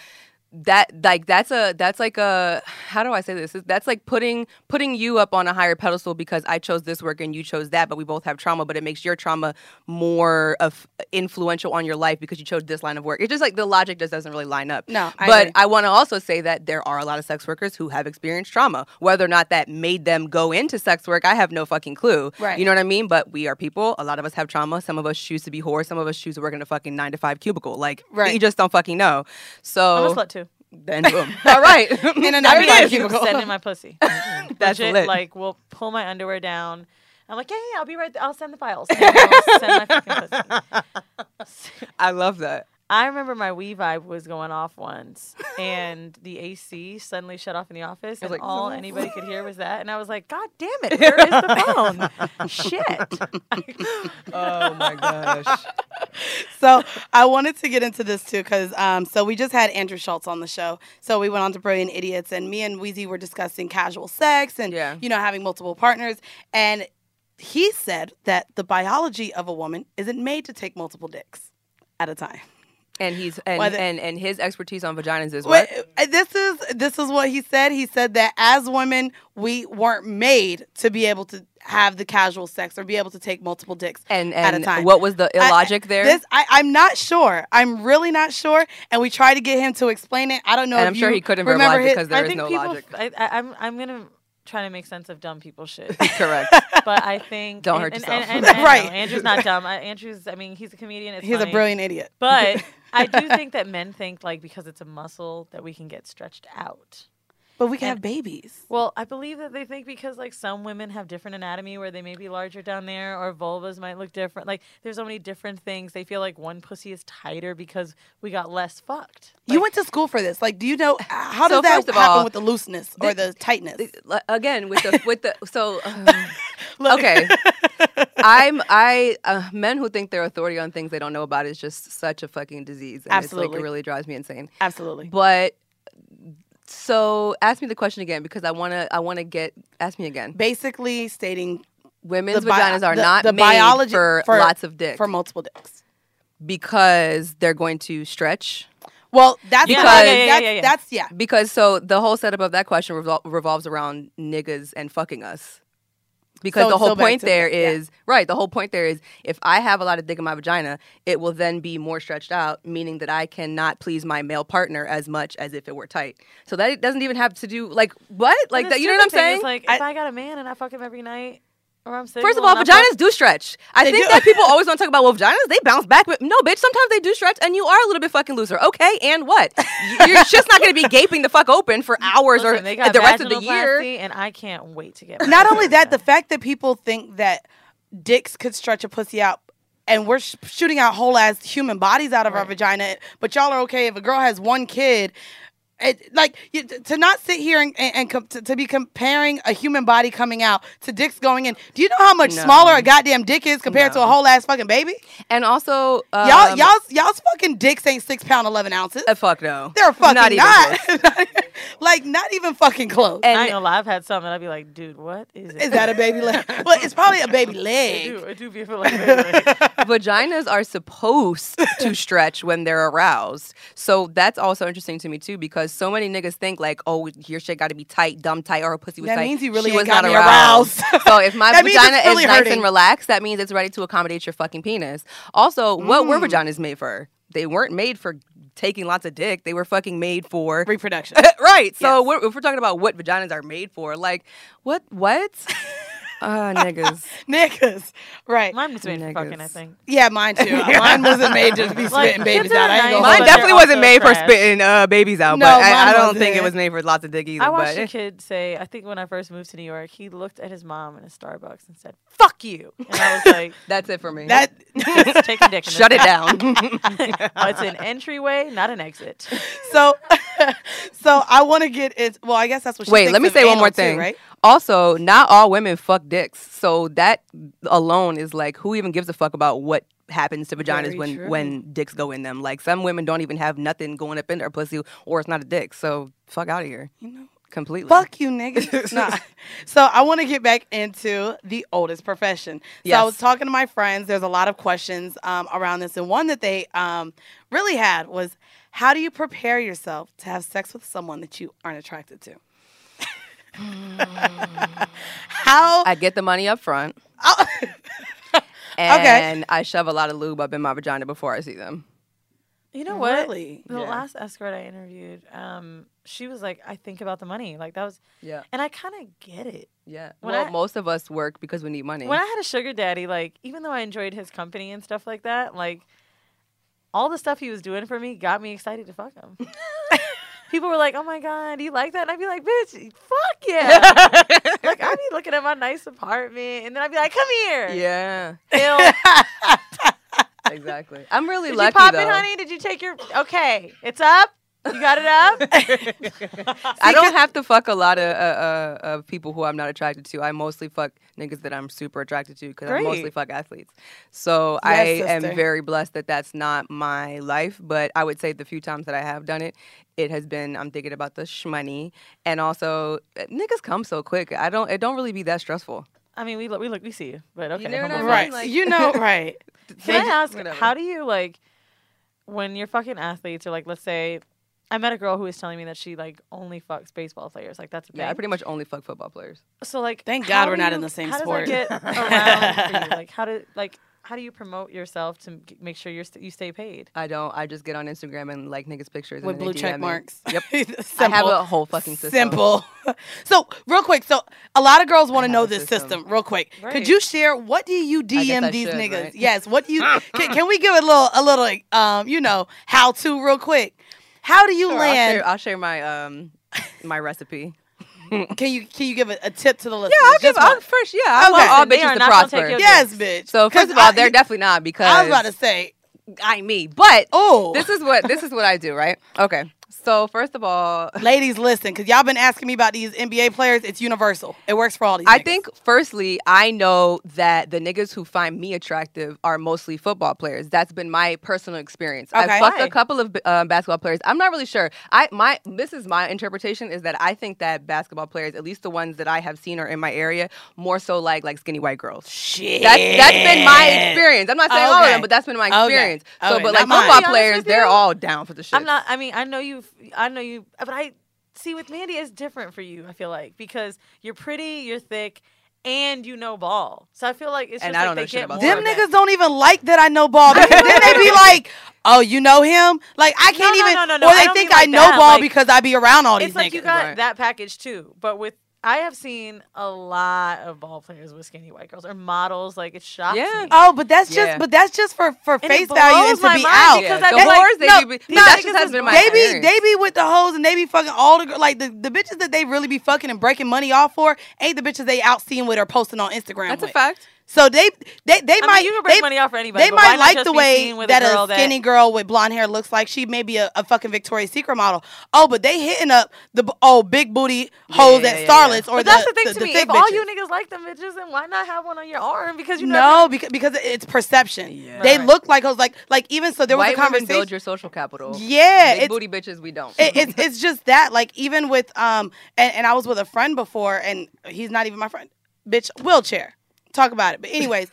that like that's a that's like a how do I say this? That's like putting putting you up on a higher pedestal because I chose this work and you chose that, but we both have trauma, but it makes your trauma more of influential on your life because you chose this line of work. It's just like the logic just doesn't really line up. No, I but agree. I want to also say that there are a lot of sex workers who have experienced trauma. Whether or not that made them go into sex work, I have no fucking clue. Right. You know what I mean? But we are people. A lot of us have trauma. Some of us choose to be whores. Some of us choose to work in a fucking nine to five cubicle. Like, Right. you just don't fucking know. So I'm a slut too. Then boom. *laughs* All right. In a I nine mean, to five I'm cubicle. sending my pussy. *laughs* Mm-hmm. That's Legit, lit. Like, we'll pull my underwear down. I'm like, yeah, yeah, I'll be right there. I'll send the files. *laughs* And I'll send my fucking pussy. I love that. I remember my We-Vibe was going off once, and the AC suddenly shut off in the office, and like, all anybody could hear was that. And I was like, God damn it, *laughs* where is the phone? Shit. *laughs* Oh my gosh. *laughs* so I wanted to get into this too because um, so we just had Andrew Schulz on the show. So we went on to Brilliant Idiots, and me and Weezy were discussing casual sex and Yeah. you know having multiple partners. And he said that the biology of a woman isn't made to take multiple dicks at a time. And he's and, Whether- and and his expertise on vaginas is what? Wait, uh, this is this is what he said. He said that as women, we weren't made to be able to have the casual sex or be able to take multiple dicks And at a time. what was the I- illogic there? This I, I'm not sure. I'm really not sure. And we tried to get him to explain it. I don't know. and if I'm sure you he couldn't remember verbalize his- because there I is think no people. logic. I, I, I'm I'm gonna try to make sense of dumb people shit. *laughs* Correct. but I think Don't and, hurt and, yourself. And, and, *laughs* and, Right. no, Andrew's not dumb. I, Andrew's. I mean, he's a comedian. He's a brilliant idiot. But I do *laughs* think that men think like because it's a muscle that we can get stretched out. But we can And- have babies. Well, I believe that they think because like some women have different anatomy where they may be larger down there or vulvas might look different. Like there's so many different things. They feel like one pussy is tighter because we got less fucked. you went to school for this. Like, do you know *laughs* how So does that happen all, with the looseness or the tightness? Like, again with the with the so *laughs* um, okay *laughs* i'm i uh, men who think they're authority on things they don't know about is just such a fucking disease and it's Absolutely. like it really drives me insane Absolutely. but so ask me the question again because i want to i want to get ask me again Basically, stating women's the bi- vaginas are the- not the made biology for, for- lots of dicks for multiple dicks. because they're going to stretch Well, that's Yeah, Because- yeah, yeah, yeah, that's, yeah, yeah. that's yeah. because so the whole setup of that question revol- revolves around niggas and fucking us. Because So- the whole so point to there that, yeah. right. The whole point there is if I have a lot of dick in my vagina, it will then be more stretched out, meaning that I cannot please my male partner as much as if it were tight. So that doesn't even have to do like what like that. You know what I'm saying? is, like I- if I got a man and I fuck him every night, Or I'm Oh, First of all, single I'm vaginas do stretch. I They think do. that people *laughs* always want to talk about well, vaginas they bounce back, but no, bitch. Sometimes they do stretch, and you are a little bit fucking looser. Okay, and what? *laughs* You're just not going to be gaping the fuck open for hours Listen, or they got the rest of the year. and I can't wait to get. Not only that, the fact that people think that dicks could stretch a pussy out. And we're sh- shooting out whole ass human bodies out of our vagina, but y'all are okay if a girl has one kid. It, like you, to not sit here and, and, and com- to, to be comparing a human body coming out to dicks going in. Do you know how much No. smaller a goddamn dick is compared to a whole ass fucking baby? And also, um, y'all, y'all's, y'all's fucking dicks ain't six pound eleven ounces. uh, fuck no, They're fucking not not. even close. *laughs* like not even fucking close. I And ain't gonna lie, I've had some that I'd be like, dude, what is it? is that a baby leg? *laughs* well, it's probably a baby I leg. do, I do be feel like, wait, wait, wait. vaginas are supposed to *laughs* stretch when they're aroused. So that's also interesting to me too, because so many niggas think like, oh, your shit got to be tight, dumb tight, or her pussy was That tight. means you really she was got not aroused. aroused. *laughs* so if my *laughs* vagina really is nice and relaxed, that means it's ready to accommodate your fucking penis. Also, what were Mm. vaginas made for? They weren't made for taking lots of dick. They were fucking made for *laughs* Reproduction. right. So Yes. we're, if we're talking about what vaginas are made for, like what what? Uh, niggas. *laughs* Niggas. Right. Mine was made for fucking, I Niggas. think. Yeah, mine too. *laughs* mine wasn't made to be Like, spitting babies out. I ain't nice, gonna Mine but hold you. definitely they're wasn't also made for spitting uh, babies out, No, but I, I don't wasn't. think it was made for lots of dick either. I watched but a kid say, I think when I first moved to New York, he looked at his mom in a Starbucks and said, "Fuck you," and I was *laughs* like, that's it for me. That "Just take a dick." Shut it down. Oh, it's an entryway, not an exit. so *laughs* so I want to get it. Well, I guess that's what. She Wait, let me say one more too, thing. right? Also, not all women fuck dicks. So that alone is like, who even gives a fuck about what happens to vaginas Very when true. when dicks go in them? Like some women don't even have nothing going up in their pussy, or it's not a dick. So fuck out of here. You know. Completely. Fuck you, niggas. *laughs* nah. So I want to get back into the oldest profession. So I was talking to my friends. There's a lot of questions um, around this, and one that they um, really had was, "How do you prepare yourself to have sex with someone that you aren't attracted to?" *laughs* How? I get the money up front, Oh, *laughs* and I shove a lot of lube up in my vagina before I see them. You know what? Really? The Yeah. last escort I interviewed, um, she was like, "I think about the money." Like that was, Yeah. and I kind of get it. Yeah. When well, I- most of us work because we need money. When I had a sugar daddy, like even though I enjoyed his company and stuff like that, like all the stuff he was doing for me got me excited to fuck him. *laughs* *laughs* People were like, "Oh my god, do you like that?" And I'd be like, "Bitch, fuck *laughs* yeah!" like I'd be looking at my nice apartment, and then I'd be like, "Come here, yeah. Exactly. I'm really Did lucky you pop though. it, honey? Did you take your? Okay, it's up. You got it up. *laughs* I don't have to fuck a lot of uh, uh, of people who I'm not attracted to. I mostly fuck niggas that I'm super attracted to because I mostly fuck athletes. So I Yes, am very blessed that that's not my life. But I would say the few times that I have done it, it has been I'm thinking about the shmoney and also uh, niggas come so quick. I don't. It don't really be that stressful. I mean, we look, we look, we see you, but okay. know what I mean? right. like- you know, *laughs* right. Can I ask, Whatever. how do you like when you're fucking athletes or like, let's say, I met a girl who was telling me that she like only fucks baseball players. Like that's a thing. Yeah, I pretty much only fuck football players. so like, Thank God we're do not in the same how sport. Does that get *laughs* around for you? Like how do like how do you promote yourself to make sure you're st- you stay paid? I don't. I just get on Instagram and like niggas pictures With and blue they check marks. Yep. Simple. *laughs* I have a whole fucking system. Simple. *laughs* so, real quick. So, a lot of girls want to know this system. system. Real quick. Could you share what do you DM I these should, niggas? right? Yes. What do you? can, can we give a little, a little, like, um, you know, how to real quick? How do you Sure, I'll land? share, I'll share my um my recipe. *laughs* Can you can you give a, a tip to the listeners? Yeah, I'll give. Just I'll, first, yeah, I want all bitches to not gonna prosper. Yes, bitch. So first of all, I- they're definitely not because I was about to say. I me. But Oh, this is what this is what I do, right? Okay. So first of all, *laughs* ladies, listen, because y'all been asking me about these NBA players. It's universal. It works for all these. I niggas. think firstly, I know that the niggas who find me attractive are mostly football players. That's been my personal experience. Okay. I've fucked Why? a couple of uh, basketball players. I'm not really sure. I my this is my interpretation is that I think that basketball players, at least the ones that I have seen are in my area, more so like like skinny white girls. shit. That's that's been my experience. I'm not saying all of them, but that's been my Okay. experience. So, Okay, but not like mine. football To be honest players, they're all down for the shit. I'm not. I mean, I know you. I know you, but I see with Mandy it's different for you. I feel like because you're pretty, you're thick, and you know ball. So I feel like it's And just I like don't they know shit get about more Them of that. niggas don't even like that I know ball because then they be *laughs* like, "Oh, you know him?" Like I can't no, even, no, no, no, or they don't think mean I like know that, ball like- because I be around all these It's like niggas. you got Right. that package too, but with I have seen a lot of ball players with skinny white girls or models. Like it shocks Yeah. me. Oh, but that's just Yeah. but that's just for for And it face value and to be mind out. because Yeah, I the feel like- they no, be, these that just has been my wild. They be they be with the hoes and they be fucking all the gir- like the, the bitches that they really be fucking and breaking money off for ain't the bitches they out seeing with or posting on Instagram. That's a fact. So they they they I might mean, you can break they, money off for anybody. they might like the way that a, girl a skinny that, girl with blonde hair looks like she may be a, a fucking Victoria's Secret model. Oh, but they hitting up the b- oh big booty hoes yeah, at yeah, Starlets or But that's the, thing the, to the me. thick If all you niggas like them bitches, then why not have one on your arm? Because you know no, because because it's perception. Yeah. They Right. look like hoes. Like like even so, there was White a women conversation. build your social capital. yeah, Big it's, booty bitches, we don't. it, it's *laughs* it's just that like even with um and, and I was with a friend before and he's not even my friend. Bitch, wheelchair. Talk about it. But anyways,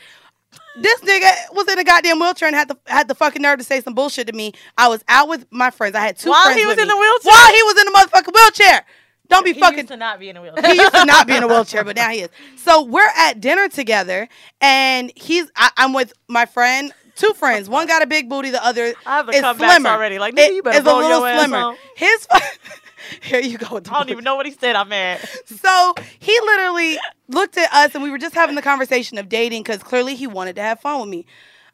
this nigga was in a goddamn wheelchair and had the had the fucking nerve to say some bullshit to me. I was out with my friends. I had two While friends he was with in me. the wheelchair? While he was in the motherfucking wheelchair. Don't be he fucking used to not be in a *laughs* wheelchair. he used to not be in a wheelchair, but now he is. So we're at dinner together, and he's I, I'm with my friend, two friends. One got a big booty, the other I have the is slimmer. already. Like, nigga, you better is a little your ass slimmer. His *laughs* *laughs* here you go. With the I don't even know what he said. I'm mad. *laughs* So he literally looked at us, and we were just having the conversation of dating because clearly he wanted to have fun with me.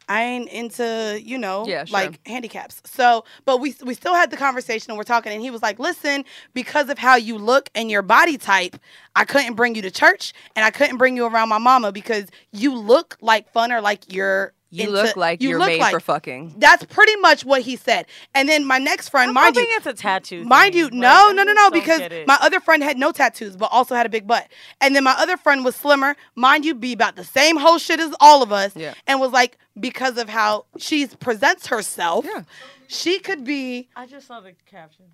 I ain't into, you know, Yeah, sure. like handicaps. So, but we we still had the conversation and we're talking, and he was like, "Listen, because of how you look and your body type, I couldn't bring you to church, and I couldn't bring you around my mama because you look like fun or like you're you into- look like you you're look made like- for fucking. That's pretty much what he said. And then my next friend, I'm mind you, it's a tattoo. Mind thing. you, Like, no, I no, no, no, because my other friend had no tattoos, but also had a big butt. And then my other friend was slimmer, mind you, be about the same whole shit as all of us. Yeah. And was like, because of how she presents herself, Yeah. she could be, I just saw the caption.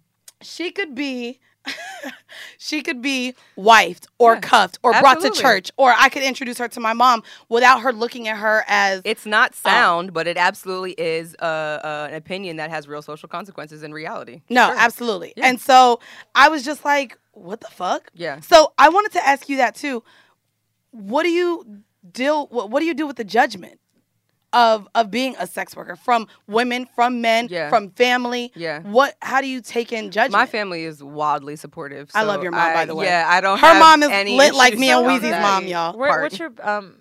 she could be, she could be wifed or Yeah. cuffed or brought to church, or I could introduce her to my mom without her looking at her as. It's not sound, but it absolutely is uh, uh, an opinion that has real social consequences in reality. No, Sure. absolutely. Yeah. And so I was just like, what the fuck? Yeah. So I wanted to ask you that too. What do you deal what, what do you do with the judgment of of being a sex worker from women, from men, Yeah. from family? Yeah. What how do you take in judgment? My family is wildly supportive. I love your mom, by the way. Yeah, I don't. Her have mom is any lit like me and Weezy's mom, y'all. Where, what's your um?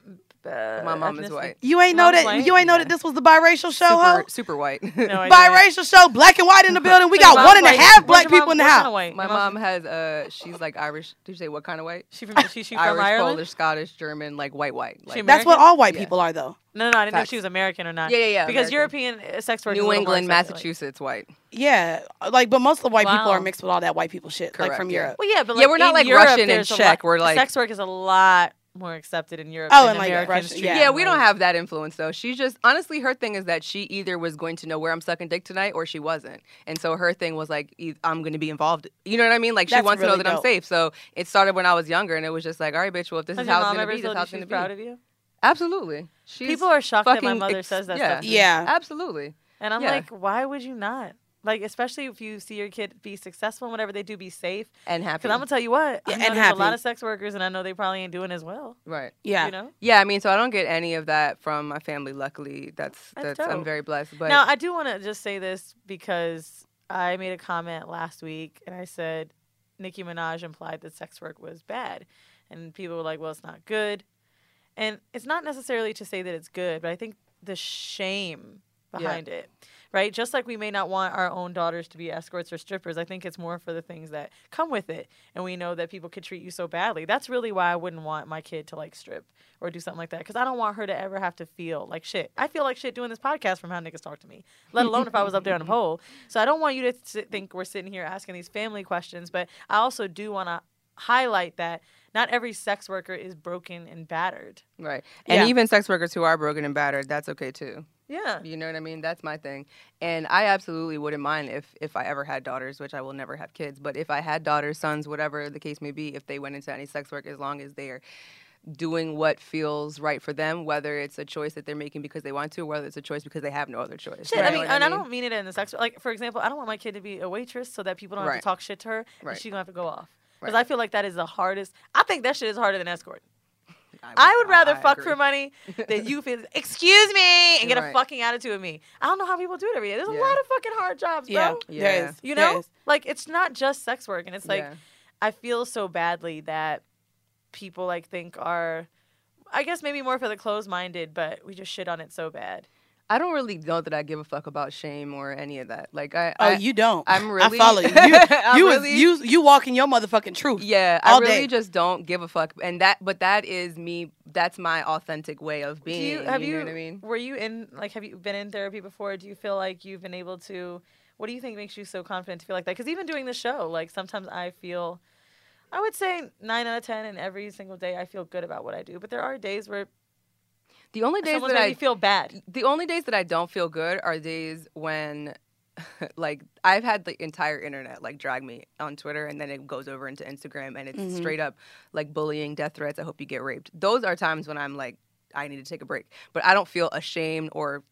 Uh, My mom is ethnicity? white. You ain't know Mom's that white? you ain't know Yeah. that this was the biracial show, super, huh? super white. *laughs* No, I. Biracial show, black and white in the *laughs* building. We Your got mom's one and a white. half Where's black people mom- in the what kind of house. My Your mom has uh, she's like Irish. Did you say what kind of white? She from she, she from Irish, Ireland. Polish, Scottish, German, like white, white. Like, She That's what all white Yeah. people are though. No, no, no. I didn't know if she was American or not. Yeah, yeah, yeah, Because American. European uh, sex work. is a New little more England, accepted, like- Massachusetts, white. Yeah, like but most of the white people Wow. are mixed with all that white people shit, like Correct, from yeah. Europe. Well, yeah, but Yeah, like, we're not in like Europe, Russian and there's a Czech. We're like- sex work is a lot more accepted in Europe. Oh, than and, like, American Russian- yeah. Yeah, we don't have that influence though. She just honestly, her thing is that she either was going to know where I'm sucking dick tonight or she wasn't, and so her thing was like, I'm going to be involved. You know what I mean? Like she That's wants to know really that I'm safe. So it started when I was younger, and it was just like, all right, bitch. Well, if this Has is how it's going to be, this told is how it's going to be. proud of you? Absolutely. She's People are shocked that my mother ex- says that yeah. stuff. Yeah. Absolutely. And I'm Yeah. like, why would you not? Like, especially if you see your kid be successful in whatever they do, be safe. And happy. Because I'm gonna tell you what, Yeah, I know and there's a lot of sex workers, and I know they probably ain't doing as well. right. Yeah. You know. Yeah, I mean, so I don't get any of that from my family. Luckily, that's That's that's, I'm dope. very blessed. But now I do want to just say this because I made a comment last week, and I said Nicki Minaj implied that sex work was bad, and people were like, "Well, it's not good," and it's not necessarily to say that it's good, but I think the shame Yeah. behind it, right? Just like we may not want our own daughters to be escorts or strippers, I think it's more for the things that come with it, and we know that people could treat you so badly. That's really why I wouldn't want my kid to like strip or do something like that, because I don't want her to ever have to feel like shit. I feel like shit doing this podcast from how niggas talk to me, let alone if I was up there on a *laughs* pole. So I don't want you to sit, think we're sitting here asking these family questions, but I also do want to highlight that not every sex worker is broken and battered. right, and Yeah. even sex workers who are broken and battered, that's okay too. Yeah. You know what I mean? That's my thing. And I absolutely wouldn't mind if if I ever had daughters, which I will never have kids, but if I had daughters, sons, whatever the case may be, if they went into any sex work as long as they're doing what feels right for them, whether it's a choice that they're making because they want to, or whether it's a choice because they have no other choice. Shit, You I mean, and I don't mean it in the sex. Like, for example, I don't want my kid to be a waitress so that people don't have to talk shit to her, and Right. she's gonna have to go off. Because I feel like that is the hardest. I think that shit is harder than escort. I would rather I fuck agree. for money *laughs* than you feel. Excuse me, and get a fucking attitude with me. I don't know how people do it every day. There's a lot of fucking hard jobs, bro. Yeah, Yeah. there is. You know, is. like it's not just sex work, and it's like Yeah. I feel so badly that people like think are, I guess maybe more for the closed minded, but we just shit on it so bad. I don't really know that I give a fuck about shame or any of that. Like I, Oh, I you don't. I'm really- I follow you. *laughs* You, I'm you, really- you, you walk in your motherfucking truth. Yeah, all I really day. just don't give a fuck, and that, but that is me. That's my authentic way of being. Do you have you, know what I mean? were you in like have you been in therapy before? Do you feel like you've been able to? What do you think makes you so confident to feel like that? Because even doing the show, like sometimes I feel, I would say nine out of ten, and every single day I feel good about what I do. But there are days where The only days someone's that I feel bad. the only days that I don't feel good are days when *laughs* like I've had the entire internet like drag me on Twitter and then it goes over into Instagram and it's Mhm. straight up like bullying, death threats, I hope you get raped. Those are times when I'm like I need to take a break. But I don't feel ashamed or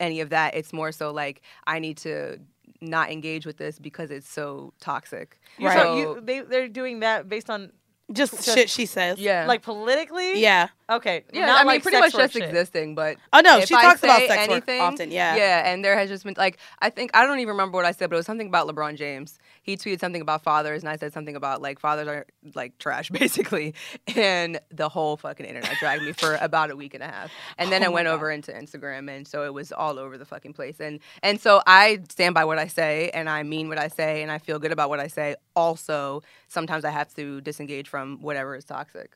any of that. It's more so like I need to not engage with this because it's so toxic. You Right. so you they they're doing that based on Just, Just- shit she says. Yeah. like politically. Yeah. Okay. yeah, Not I mean, like pretty much just shit. existing, but Oh no, she talks about sex anything, work often. Yeah. Yeah, and there has just been like I think I don't even remember what I said, but it was something about LeBron James. He tweeted something about fathers, and I said something about like fathers are like trash, *laughs* basically. And the whole fucking internet dragged me for *laughs* about a week and a half, and then Oh I went God. over into Instagram, and so it was all over the fucking place. And and so I stand by what I say, and I mean what I say, and I feel good about what I say. Also, sometimes I have to disengage from whatever is toxic.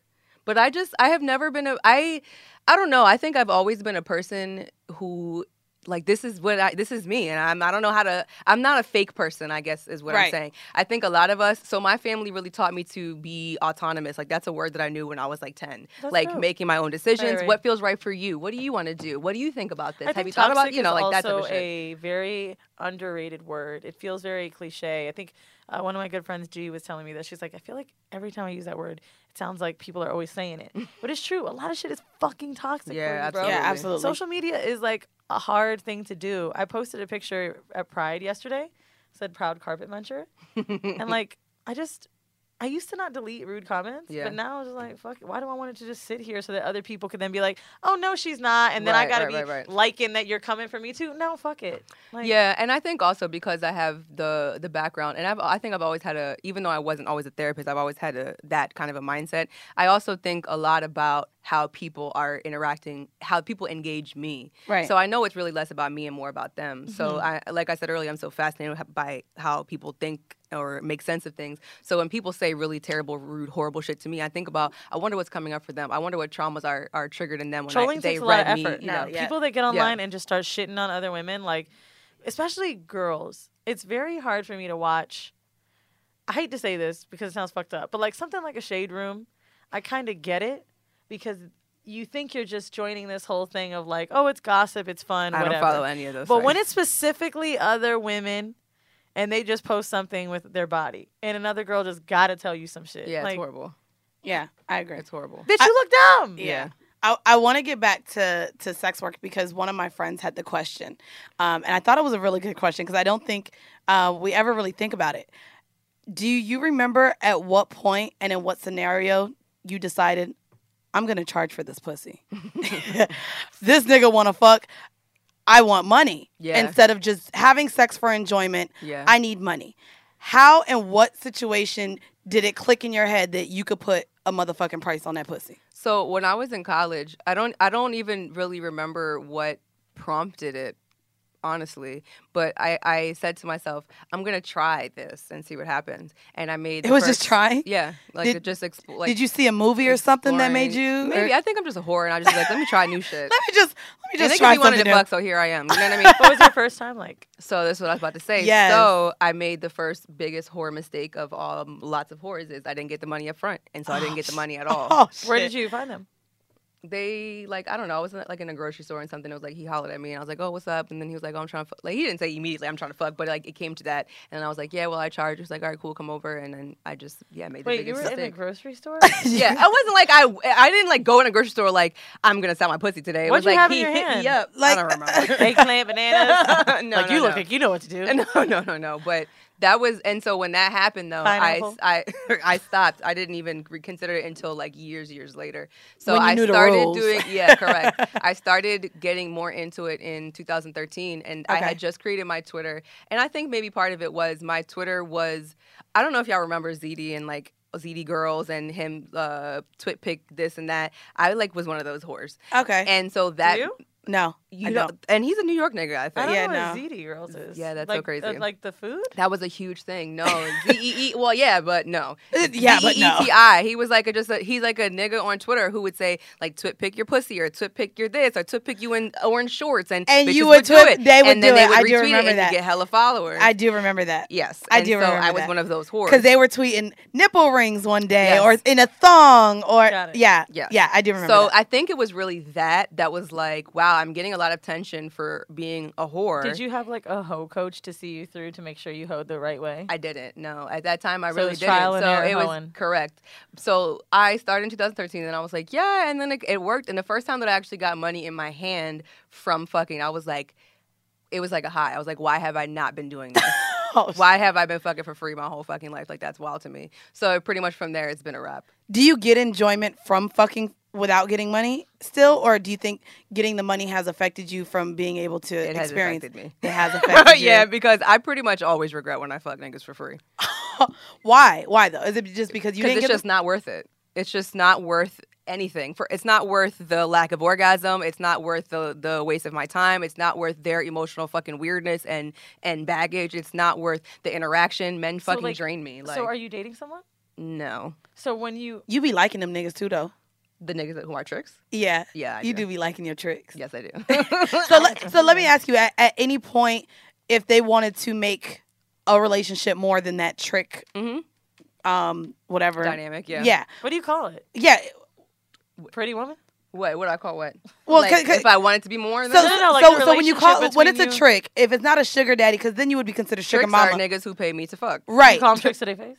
But I just I have never been a I I don't know. I think I've always been a person who like this is what I this is me and I'm I don't know how to I'm not a fake person, I guess is what I'm saying. I think a lot of us so my family really taught me to be autonomous. Like that's a word that I knew when I was like 10. That's like dope. making my own decisions, right. what feels right for you? What do you want to do? What do you think about this? I Have you thought about, you know, like that's also a very underrated word. It feels very cliche. I think uh, one of my good friends, G, was telling me this. She's like, I feel like every time I use that word, sounds like people are always saying it. *laughs* but it's true. A lot of shit is fucking toxic. Yeah, for you, bro. Yeah, absolutely. Social media is like a hard thing to do. I posted a picture at Pride yesterday, said proud carpet muncher. *laughs* and like, I just, I used to not delete rude comments, Yeah. but now it's just like, fuck, why do I want it to just sit here so that other people can then be like, oh no, she's not, and then I gotta right, be right, right. liking that you're coming for me too. No, fuck it. Like, yeah, and I think also because I have the the background, and I've, I think I've always had a, even though I wasn't always a therapist, I've always had a that kind of a mindset. I also think a lot about how people are interacting, how people engage me. Right. So I know it's really less about me and more about them. So Mm-hmm. I, like I said earlier, I'm so fascinated by how people think or make sense of things. So when people say really terrible, rude, horrible shit to me, I think about, I wonder what's coming up for them. I wonder what traumas are, are triggered in them when Trolling I, they takes a lot of read me. effort. Know, yeah. People that get online and just start shitting on other women, like especially girls, it's very hard for me to watch. I hate to say this because it sounds fucked up, but like something like a shade room, I kind of get it because you think you're just joining this whole thing of like, oh, it's gossip, it's fun, I whatever. don't follow any of those. But when it's specifically other women and they just post something with their body and another girl just gotta tell you some shit. yeah, like, it's horrible. Yeah, I agree. It's horrible. Bitch, you look dumb. Yeah. I, I want to get back to, to sex work because one of my friends had the question. Um, and I thought it was a really good question because I don't think uh, we ever really think about it. Do you remember at what point and in what scenario you decided, I'm to charge for this pussy? *laughs* this nigga want to fuck. I want money. Yeah. Instead of just having sex for enjoyment, Yeah. I need money. How and what situation did it click in your head that you could put a motherfucking price on that pussy? So when I was in college, I don't I don't even really remember what prompted it, honestly. But I, I said to myself, I'm gonna try this and see what happens. And I made It the was just trying? Yeah. Like Did- it just exp- like Did you see a movie or something that made you? maybe or- I think I'm just a whore and I just like let me try new shit. *laughs* let me just let me and just they try he wanted something to new. fuck, so here I am. You know what I mean? What was your first time like? So that's what I was about to say. Yes. So I made the first biggest whore mistake of all um, lots of horrors is I didn't get the money up front, and so I didn't get the oh, money at all. Oh, Where did you find them? They like I don't know. I was in, like in a grocery store and something. It was like he hollered at me and I was like, "Oh, what's up?" And then he was like, "Oh, I'm trying to fuck. like." He didn't say immediately, "I'm trying to fuck," but like it came to that, and I was like, "Yeah, well, I charge." He was like, "All right, cool, come over." And then I just yeah made the Wait, you biggest were in a grocery store? *laughs* yeah, I wasn't like I I didn't like go in a grocery store like I'm gonna sell my pussy today. It What'd was you like have in he your hit hand? me up. Like- I don't remember. *laughs* Eggplant, bananas. *laughs* no, like no, you look like you know what to do. No, no, no, no. But that was, and so when that happened, though, Pineapple? I, I, *laughs* I stopped. I didn't even reconsider it until like years, years later. So I started doing, yeah, correct. *laughs* I started getting more into it in 2013, and I had just created my Twitter, and I think maybe part of it was my Twitter was, I don't know if y'all remember ZD and like ZD girls and him uh, twit pick this and that. I like was one of those whores, Okay. and so that? No, you I know, don't. and he's a New York nigga. I I think. don't Yeah, know no. what ZD girls is. Yeah, that's so crazy. uh, like the food. That was a huge thing. No, *laughs* Z E E. Well, yeah, but no. Uh, *laughs* yeah, but no. Z-E-E-T-I. He was like a, just a, he's like a nigga on Twitter who would say like twit pick your pussy or twit pick your this or twit pick you in orange shorts and And you would do twit- it. they would and then do they it. would I do remember it that. you get hella followers. I do remember that. Yes, I And do So remember I was that. one of those whores Because they were tweeting nipple rings one day Yes. or in a thong or yeah, yeah, yeah, I do remember. So. I think it was really that that was like, wow, I'm getting a lot of attention for being a whore. Did you have like a hoe coach to see you through to make sure you hoed the right way? I didn't. No, at that time I So really was didn't. trial and so error it was hoeing. correct. So I started in 2013, and I was like, yeah, and then it, it worked. And the first time that I actually got money in my hand from fucking, I was like, it was like a high. I was like, why have I not been doing this? Oh, why have I been fucking for free my whole fucking life? Like that's wild to me. So pretty much from there, it's been a wrap. do you get enjoyment from fucking without getting money still, or do you think getting the money has affected you from being able to It has experience? affected me. It has *laughs* affected you. yeah, because I pretty much always regret when I fuck niggas for free. *laughs* Why? Why though? Is it just because you because didn't it's just not worth it. It's just not worth anything. For it's not worth the lack of orgasm. It's not worth the the waste of my time. It's not worth their emotional fucking weirdness and and baggage. It's not worth the interaction. Men So, fucking like- drain me. Like so are you dating someone? no, So when you you be liking them niggas too though? the niggas who are tricks. Yeah, Yeah, I you do. do be liking your tricks. Yes, I do. *laughs* So let, so let me ask you: at, at any point, if they wanted to make a relationship more than that trick, Mhm. um, whatever Dynamic. Yeah. yeah, what do you call it? yeah. Pretty woman? What? What do I call what? Well, Like, 'cause- 'cause- if I want it to be more So, than No, that? no, like so, the so when you call when it's a trick, if it's not a sugar daddy, because then you would be considered sugar tricks are mama, niggas who pay me to fuck. right? You call them tricks to their face?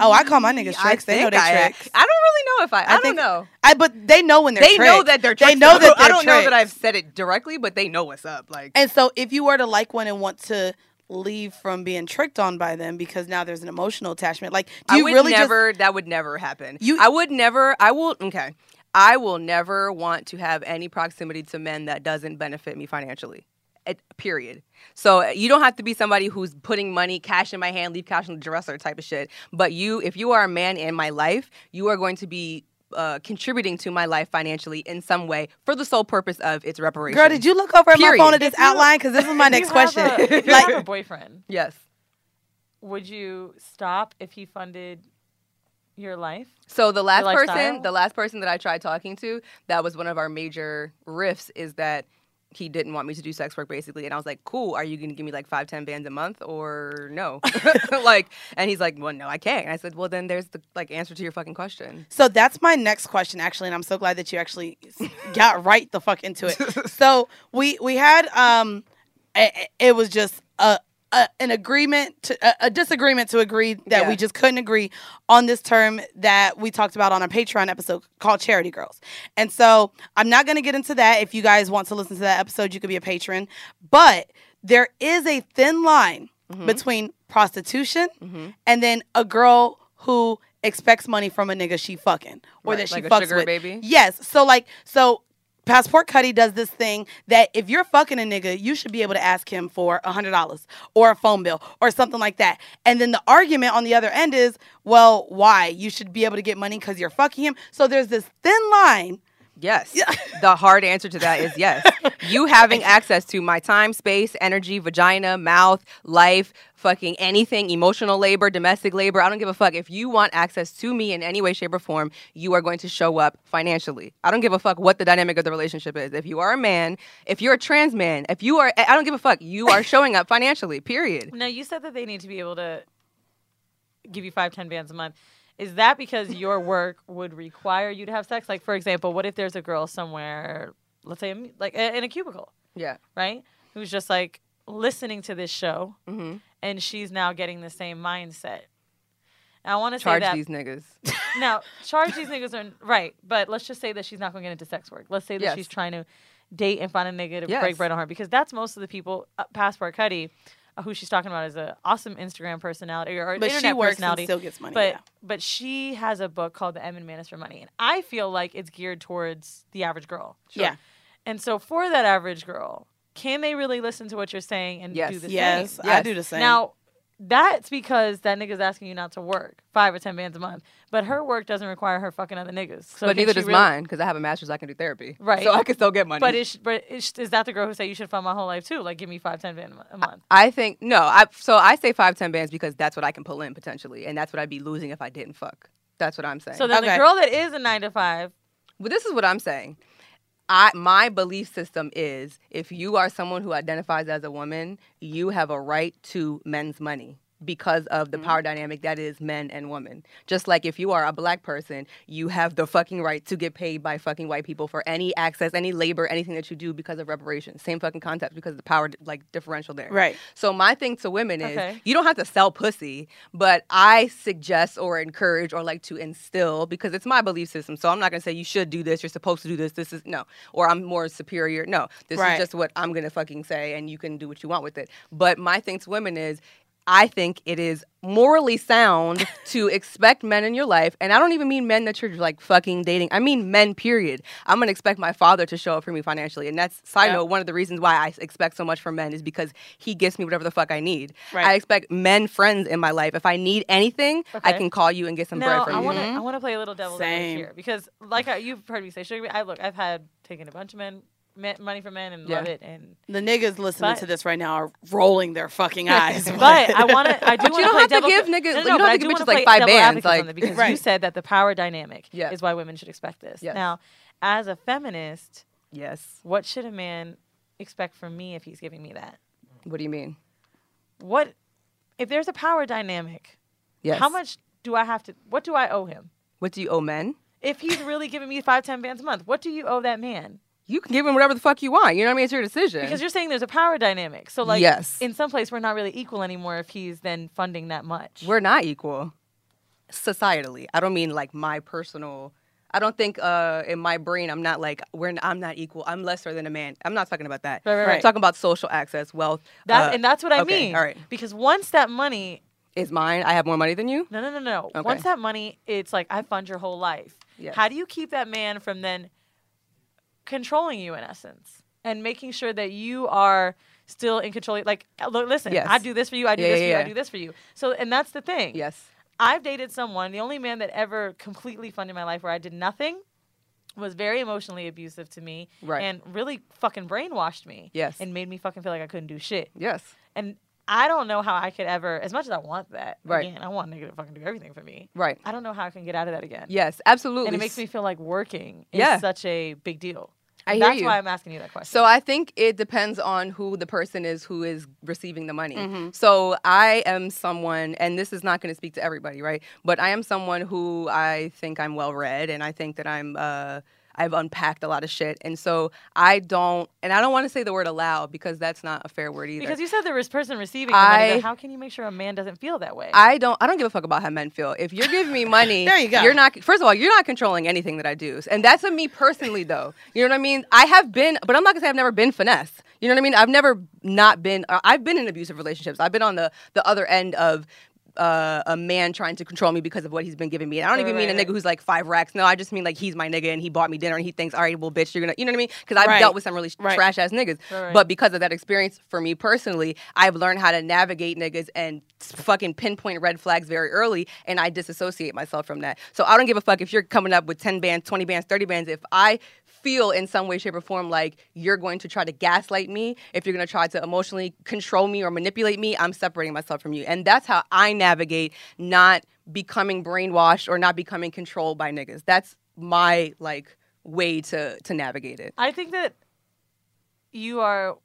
Oh, I call my niggas I tricks. They know they I- tricks. I don't really know if I. I, I don't think- know. I but they know when they're they know that they're They know that I they're don't know that. I've said it directly, but they know what's up. Like And so, if you were to like one and want to leave from being tricked on by them because now there's an emotional attachment, like do I you would really never. that would never happen. You- I would never. I will. Okay. I will never want to have any proximity to men that doesn't benefit me financially. It, period. So uh, you don't have to be somebody who's putting money, cash in my hand, leave cash in the dresser type of shit. But you, if you are a man in my life, you are going to be uh, contributing to my life financially in some way for the sole purpose of its reparation. girl? Did you look over at my phone at this you- outline? Because this is my next you question. a- if you like, *laughs* have a boyfriend, Yes. would you stop if he funded your life? So the last person, the last person that I tried talking to, that was one of our major riffs, is that he didn't want me to do sex work basically, and I was like, "Cool, are you gonna give me like five, ten bands a month or no?" *laughs* *laughs* like, and he's like, "Well, no, I can't." And I said, "Well, then there's the like answer to your fucking question." So that's my next question, actually, and I'm so glad that you actually got right the fuck into it. *laughs* so we we had um, a- it was just a, a an agreement to a, a disagreement to agree that Yeah. we just couldn't agree on this term that we talked about on a Patreon episode called Charity Girls. And so I'm not going to get into that. If you guys want to listen to that episode, you could be a patron, but there is a thin line Mm-hmm. between prostitution and then a girl who expects money from a nigga she fucking or Right, that she like fucks sugar with. baby? Yes. So like so Passport Cuddy does this thing that if you're fucking a nigga, you should be able to ask him for a hundred dollars or a phone bill or something like that. And then the argument on the other end is, well, why? You should be able to get money because you're fucking him. So there's this thin line. Yes. the hard answer to that is yes. You *laughs* having access to my time, space, energy, vagina, mouth, life, fucking anything, emotional labor, domestic labor. I don't give a fuck. If you want access to me in any way, shape, or form, you are going to show up financially. I don't give a fuck what the dynamic of the relationship is. If you are a man, if you're a trans man, if you are, I don't give a fuck. You are showing up financially, period. *laughs* Now you said that they need to be able to give you five, ten bands a month. Is that because your work would require you to have sex? Like, for example, what if there's a girl somewhere, let's say, like in a cubicle, Yeah. right, who's just like listening to this show, hmm and she's now getting the same mindset. And I want to say Charge that these niggas. *laughs* now charge these niggas are right, but let's just say that she's not going to get into sex work. Let's say that Yes. she's trying to date and find a nigga to Yes. break bread on her because that's most of the people. Uh, Passport Cuddy, who she's talking about, is an awesome Instagram personality or, or But internet she works and personality. still gets money. but yeah. but she has a book called The M and Man is for Money, and I feel like it's geared towards the average girl. Yeah. And so for that average girl, can they really listen to what you're saying and Yes. do the Yes, same? I do the same. Now, that's because that nigga's asking you not to work five or ten bands a month. But her work doesn't require her fucking other niggas. So but neither does really- mine because I have a master's. I can do therapy, Right. So I can still get money. But is but is, is that the girl who said you should fund my whole life too? Like give me five ten bands a month. I think no. I so I say five ten bands because that's what I can pull in potentially, and that's what I'd be losing if I didn't fuck. That's what I'm saying. So then Okay. the girl that is a nine to five, Well, this is what I'm saying. I my belief system is if you are someone who identifies as a woman, you have a right to men's money because of the mm-hmm. power dynamic that is men and women. Just like if you are a black person, you have the fucking right to get paid by fucking white people for any access, any labor, anything that you do because of reparations. Same fucking concept because of the power like differential there. Right. So my thing to women is Okay. you don't have to sell pussy, but I suggest or encourage or like to instill because it's my belief system. So I'm not gonna say you should do this, you're supposed to do this, this is no, or I'm more superior. No, this Right. is just what I'm gonna fucking say, and you can do what you want with it. But my thing to women is. I think it is morally sound *laughs* to expect men in your life, and I don't even mean men that you're like fucking dating. I mean men, period. I'm gonna expect my father to show up for me financially, and that's side Yeah. note. One of the reasons why I expect so much from men is because he gives me whatever the fuck I need. Right. I expect men friends in my life. If I need anything, I can call you and get some now bread I from you. want to mm-hmm. I want to play a little devil's advocate here because like I, you've heard me say, sugar. I look, I've had taken a bunch of men, men money for men and love it, and The niggas listening But- to this right now are rolling their fucking *laughs* eyes. but I want to. I do. But you don't play have to devil- give niggas- No, you don't have to give wanna bitches, like, five devil bands, advocate like- something because you said that the power dynamic Yeah. is why women should expect this. Yes. Now, as a feminist, yes. what should a man expect from me if he's giving me that? What do you mean? What if there's a power dynamic? Yes. How much do I have to? What do I owe him? What do you owe men? If he's really giving me five, ten bands a month, what do you owe that man? You can give him whatever the fuck you want. You know what I mean? It's your decision. Because you're saying there's a power dynamic. So like Yes. in some place we're not really equal anymore if he's then funding that much. We're not equal societally. I don't mean like my personal. I don't think uh, in my brain I'm not like we're. I'm not equal. I'm lesser than a man. I'm not talking about that. Right, right, I'm right. talking about social access, wealth. that uh, and that's what I okay, mean. All right, Because once that money is mine. I have more money than you. no no no no. Okay. Once that money it's like I fund your whole life. Yes. How do you keep that man from then controlling you in essence and making sure that you are still in control like uh, look listen Yes. I do this for you I do Yeah, this yeah, for you I do this for you so and that's the thing Yes. I've dated someone, the only man that ever completely funded my life where I did nothing was very emotionally abusive to me Right. and really fucking brainwashed me. Yes. And made me fucking feel like I couldn't do shit. Yes. And I don't know how I could ever, as much as I want that, Right. again, I want a nigga to fucking do everything for me. Right. I don't know how I can get out of that again. Yes. Absolutely. And it makes me feel like working is Yeah. such a big deal. I hear That's you. why I'm asking you that question. So I think it depends on who the person is who is receiving the money. Mm-hmm. So I am someone, and this is not going to speak to everybody, right? But I am someone who I think I'm well read, and I think that I'm. Uh, I've unpacked a lot of shit, and so I don't, and I don't want to say the word allow because that's not a fair word either. because you said there was person receiving the money, I- how can you make sure a man doesn't feel that way? I don't. I don't give a fuck about how men feel. If you're giving me *laughs* money, There you go. You're not. First of all, you're not controlling anything that I do, and that's a me personally, though. You know what I mean? I have been, but I'm not gonna say I've never been finesse. You know what I mean? I've never not been. uh, I've been in abusive relationships. I've been on the the other end of. Uh, a man trying to control me because of what he's been giving me. I don't even Right, mean a right, nigga who's like five racks. No, I just mean like he's my nigga and he bought me dinner and he thinks, all right, well, bitch, you're gonna, you know what I mean? Because I've dealt with some really trash ass niggas. But because of that experience, for me personally, I've learned how to navigate niggas and fucking pinpoint red flags very early, and I disassociate myself from that. So I don't give a fuck if you're coming up with 10 bands, 20 bands, 30 bands. If I feel in some way, shape, or form like you're going to try to gaslight me, if you're going to try to emotionally control me or manipulate me, I'm separating myself from you. And that's how I navigate not becoming brainwashed or not becoming controlled by niggas. That's my like way to to navigate it. I think that you are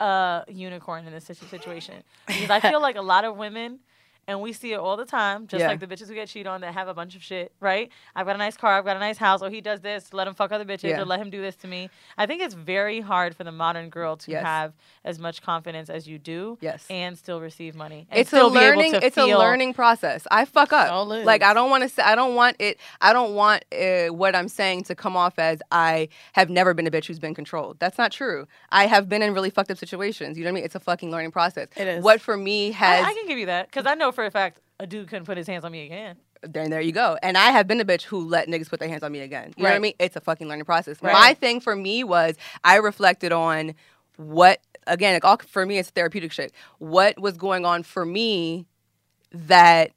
a unicorn in this situation because I feel like a lot of women, and we see it all the time, just Yeah. like the bitches who get cheated on that have a bunch of shit, right? I've got a nice car, I've got a nice house. Oh, he does this, let him fuck other bitches, Yeah. or let him do this to me. I think it's very hard for the modern girl to Yes. have as much confidence as you do, Yes. and still receive money. And it's a learning it's a learning process i fuck up So is. like i don't want to say i don't want it i don't want uh, what i'm saying to come off as i have never been a bitch who's been controlled that's not true i have been in really fucked up situations you know what i mean it's a fucking learning process It is. what for me I, has I can give you that because I know for a fact a dude couldn't put his hands on me again. then there you go. And I have been a bitch who let niggas put their hands on me again. You know what I mean? It's a fucking learning process. Right. My thing for me was I reflected on what again, like, all for me, it's therapeutic shit. What was going on for me that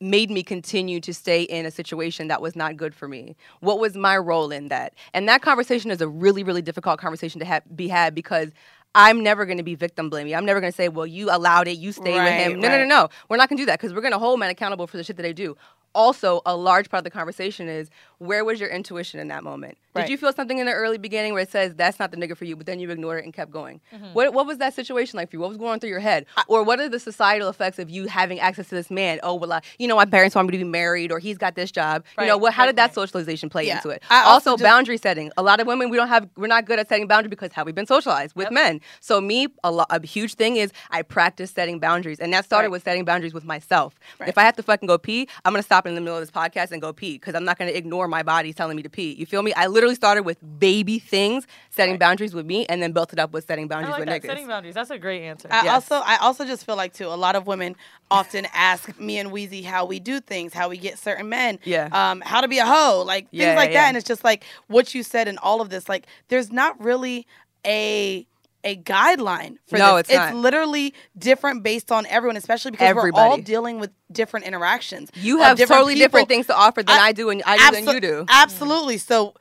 made me continue to stay in a situation that was not good for me? What was my role in that? And that conversation is a really, really difficult conversation to have, be had because I'm never going to be victim blaming. I'm never going to say, well, you allowed it, you stay with him. No, no, no, no. We're not going to do that because we're going to hold men accountable for the shit that they do. Also, a large part of the conversation is where was your intuition in that moment? Did Right. you feel something in the early beginning where it says that's not the nigga for you, but then you ignored it and kept going? Mm-hmm. What what was that situation like for you? What was going on through your head? or what are the societal effects of you having access to this man? Oh, well, I, you know, my parents want me to be married, or he's got this job. you know, what? How right, did that right. socialization play Yeah. into it? I also also, just- boundary setting. A lot of women we don't have. We're not good at setting boundaries because how we've been socialized with Yep. men. So me, a, lo- a huge thing is I practice setting boundaries, and that started Right. with setting boundaries with myself. Right. If I have to fucking go pee, I'm gonna stop in the middle of this podcast and go pee because I'm not gonna ignore my body telling me to pee. You feel me? I literally started with baby things, setting boundaries with me, and then built it up with setting I boundaries like with that. niggas. Setting boundaries. That's a great answer. I Yes. also I also just feel like too a lot of women often ask me and Weezy how we do things, how we get certain men, Yeah. um, how to be a hoe, like things Yeah, like yeah. that. And it's just like what you said in all of this, like there's not really a a guideline for No, this. it's not. literally different based on everyone, especially because we're all dealing with different interactions. You have different totally different things to offer than I- I, do and I do than you do. Absolutely. So,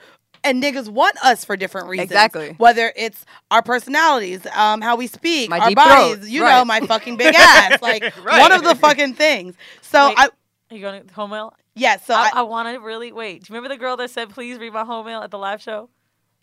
and niggas want us for different reasons. Exactly. Whether it's our personalities, um, how we speak, My our bodies, throat. you know, my fucking big ass. *laughs* Like Right. one of the fucking things. So Wait. I Are you going to home mail? yeah, so I, I, I want to really wait. Do you remember the girl that said, "Please read my home mail" at the live show?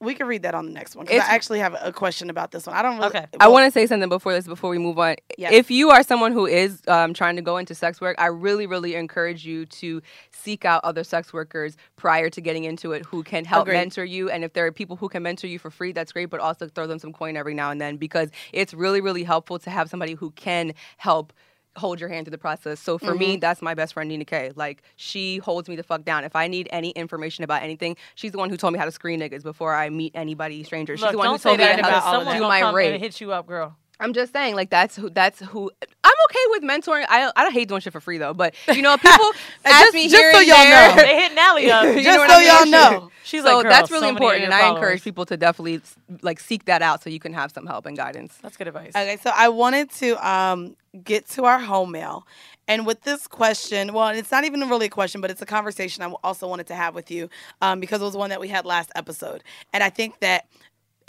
We can read that on the next one because I actually have a question about this one. I don't really. Okay. I want to say something before this, before we move on. Yes. If you are someone who is um, trying to go into sex work, I really, really encourage you to seek out other sex workers prior to getting into it who can help Agreed. mentor you. And if there are people who can mentor you for free, that's great, but also throw them some coin every now and then because it's really, really helpful to have somebody who can help hold your hand through the process. So for me, mm-hmm. that's my best friend Nina K. Like she holds me the fuck down. If I need any information about anything, she's the one who told me how to screen niggas before I meet anybody stranger. She's Look, the one who told me how to all of someone that. do my rape. hit you up, girl. I'm just saying, like that's who that's who. I'm okay with mentoring. I I don't hate doing shit for free though, but you know, people *laughs* ask Just- me just here so and y'all there. know. *laughs* They hit Nally up. Just so I mean? y'all know. *laughs* She's so like, girl, that's really so important, your and I followers. encourage people to definitely like seek that out so you can have some help and guidance. That's good advice. Okay, so I wanted to um, get to our home mail. And with this question, well, it's not even really a question, but it's a conversation I also wanted to have with you um, because it was one that we had last episode. And I think that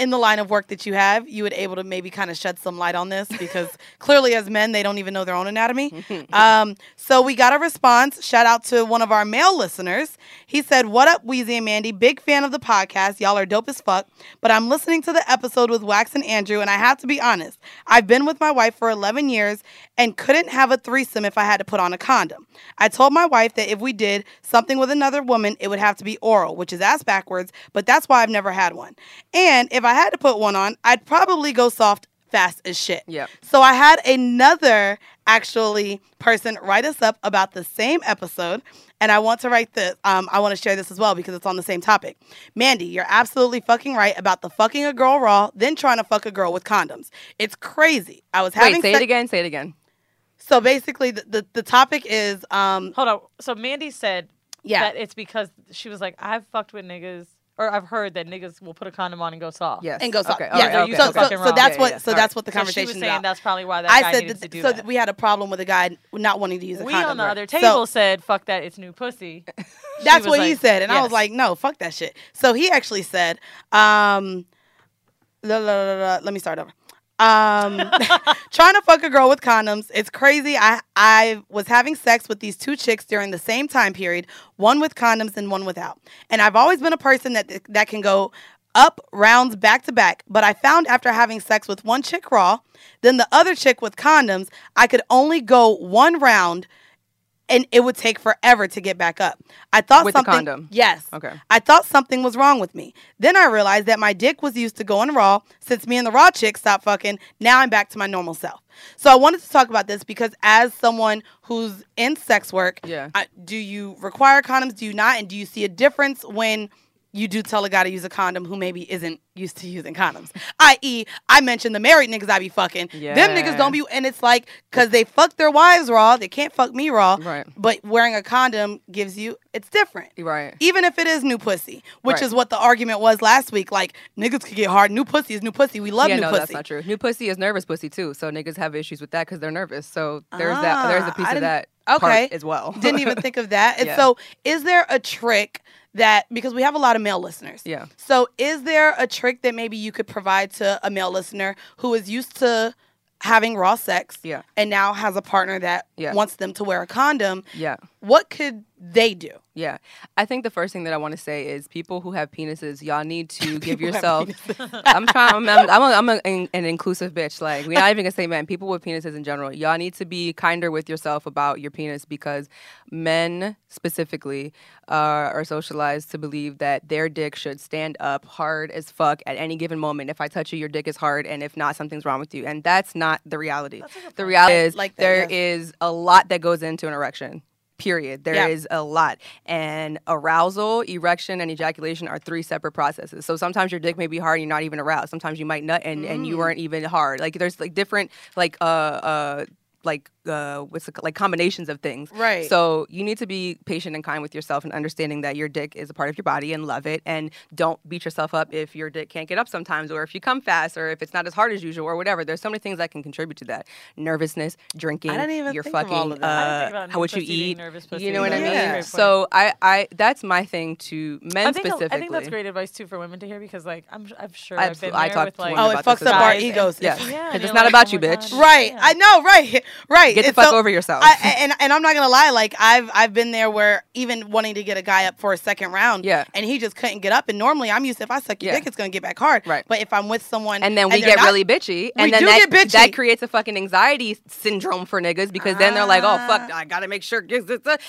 in the line of work that you have, you would able to maybe kind of shed some light on this *laughs* because clearly, as men, they don't even know their own anatomy. *laughs* um, so we got a response. Shout out to one of our male listeners. He said, "What up, Weezy and Mandy? Big fan of the podcast. Y'all are dope as fuck. But I'm listening to the episode with Wax and Andrew, and I have to be honest. I've been with my wife for 11 years and couldn't have a threesome if I had to put on a condom. I told my wife that if we did something with another woman, it would have to be oral, which is ass backwards. But that's why I've never had one. And if I had to put one on, I'd probably go soft." Fast as shit. Yep. So I had another actually person write us up about the same episode, and I want to write this. Um, I want to share this as well because it's on the same topic. Mandy, you're absolutely fucking right about the fucking a girl raw, then trying to fuck a girl with condoms. It's crazy. I was having Wait, say sex- it again. Say it again. So basically, the, the the topic is um Hold on. So Mandy said yeah that it's because she was like, I've fucked with niggas, or I've heard that niggas will put a condom on and go soft. Yes. and go soft. Okay. yeah. all right, you okay, so, so okay. so, so that's Yeah, what yeah, so that's right. what the So she conversation was saying about. that's probably why that I guy said that, to do so that. we had a problem with a guy not wanting to use a We condom. We on the other So- table said, "Fuck that, it's new pussy." *laughs* That's was what he said, and I was like, "No, fuck that shit." So he actually said, um, la, la, la, la, "Let me start over." Um, *laughs* trying to fuck a girl with condoms. It's crazy. I I was having sex with these two chicks during the same time period, one with condoms and one without. And I've always been a person that that can go up rounds back to back. But I found after having sex with one chick raw, then the other chick with condoms, I could only go one round and it would take forever to get back up. I thought With something condom? Yes. Okay. I thought something was wrong with me. Then I realized that my dick was used to going raw. Since me and the raw chick stopped fucking, now I'm back to my normal self. So I wanted to talk about this because as someone who's in sex work, Yeah. I, do you require condoms? Do you not? And do you see a difference when you do tell a guy to use a condom who maybe isn't used to using condoms. I.e., I mentioned the married niggas I be fucking. Yeah. Them niggas don't be, and it's like, because they fuck their wives raw, they can't fuck me raw. Right. But wearing a condom gives you, it's different. Right. Even if it is new pussy, which Right. is what the argument was last week. Like, niggas could get hard. New pussy is new pussy. We love yeah, new no, pussy. that's not true. New pussy is nervous pussy too. So niggas have issues with that because they're nervous. So there's that. There's a Ah, piece of that okay. part as well. Didn't even think of that. *laughs* And Yeah. so, is there a trick that because we have a lot of male listeners? Yeah. So, is there a trick that maybe you could provide to a male listener who is used to having raw sex Yeah. and now has a partner that Yeah. wants them to wear a condom? Yeah. What could they do? Yeah. I think the first thing that I want to say is people who have penises, y'all need to *laughs* give yourself. I'm trying. I'm, I'm, I'm, a, I'm a, an, an inclusive bitch. Like we're not even gonna say men. People with penises in general, y'all need to be kinder with yourself about your penis because men specifically uh, are socialized to believe that their dick should stand up hard as fuck at any given moment. If I touch you, your dick is hard, and if not, something's wrong with you. And that's not the reality. The reality is Like that, there yes. is a lot that goes into an erection. Period. There is Yeah. a lot. And arousal, erection, and ejaculation are three separate processes. So sometimes your dick may be hard and you're not even aroused. Sometimes you might nut and, and you weren't even hard. Like there's like different like uh uh like uh what's it, like combinations of things. Right. So you need to be patient and kind with yourself and understanding that your dick is a part of your body and love it and don't beat yourself up if your dick can't get up sometimes or if you come fast or if it's not as hard as usual or whatever. There's so many things that can contribute to that. Nervousness, drinking, I didn't even your think of fucking all of that. I didn't uh, think about how what you eat. nervous. You know what I mean? Great point. So I, I that's my thing to men I think, specifically. I think that's great advice too for women to hear because like I'm I'm sure I I've been absolutely- I there talked with to like women Oh, it fucks up our egos. and- Yeah. Yeah, 'Cause it's you're not like, about oh you, bitch. God, Right. I know. Right. Right. Get the And fuck so- over yourself. I, and and I'm not gonna lie, like I've I've been there where even wanting to get a guy up for a second round, Yeah. and he just couldn't get up. And normally I'm used to if I suck your Yeah. dick, it's gonna get back hard. Right. But if I'm with someone, and then we they're get not- really bitchy, and then that, bitchy. that creates a fucking anxiety syndrome for niggas because then they're like, oh fuck, Ah. I gotta make sure.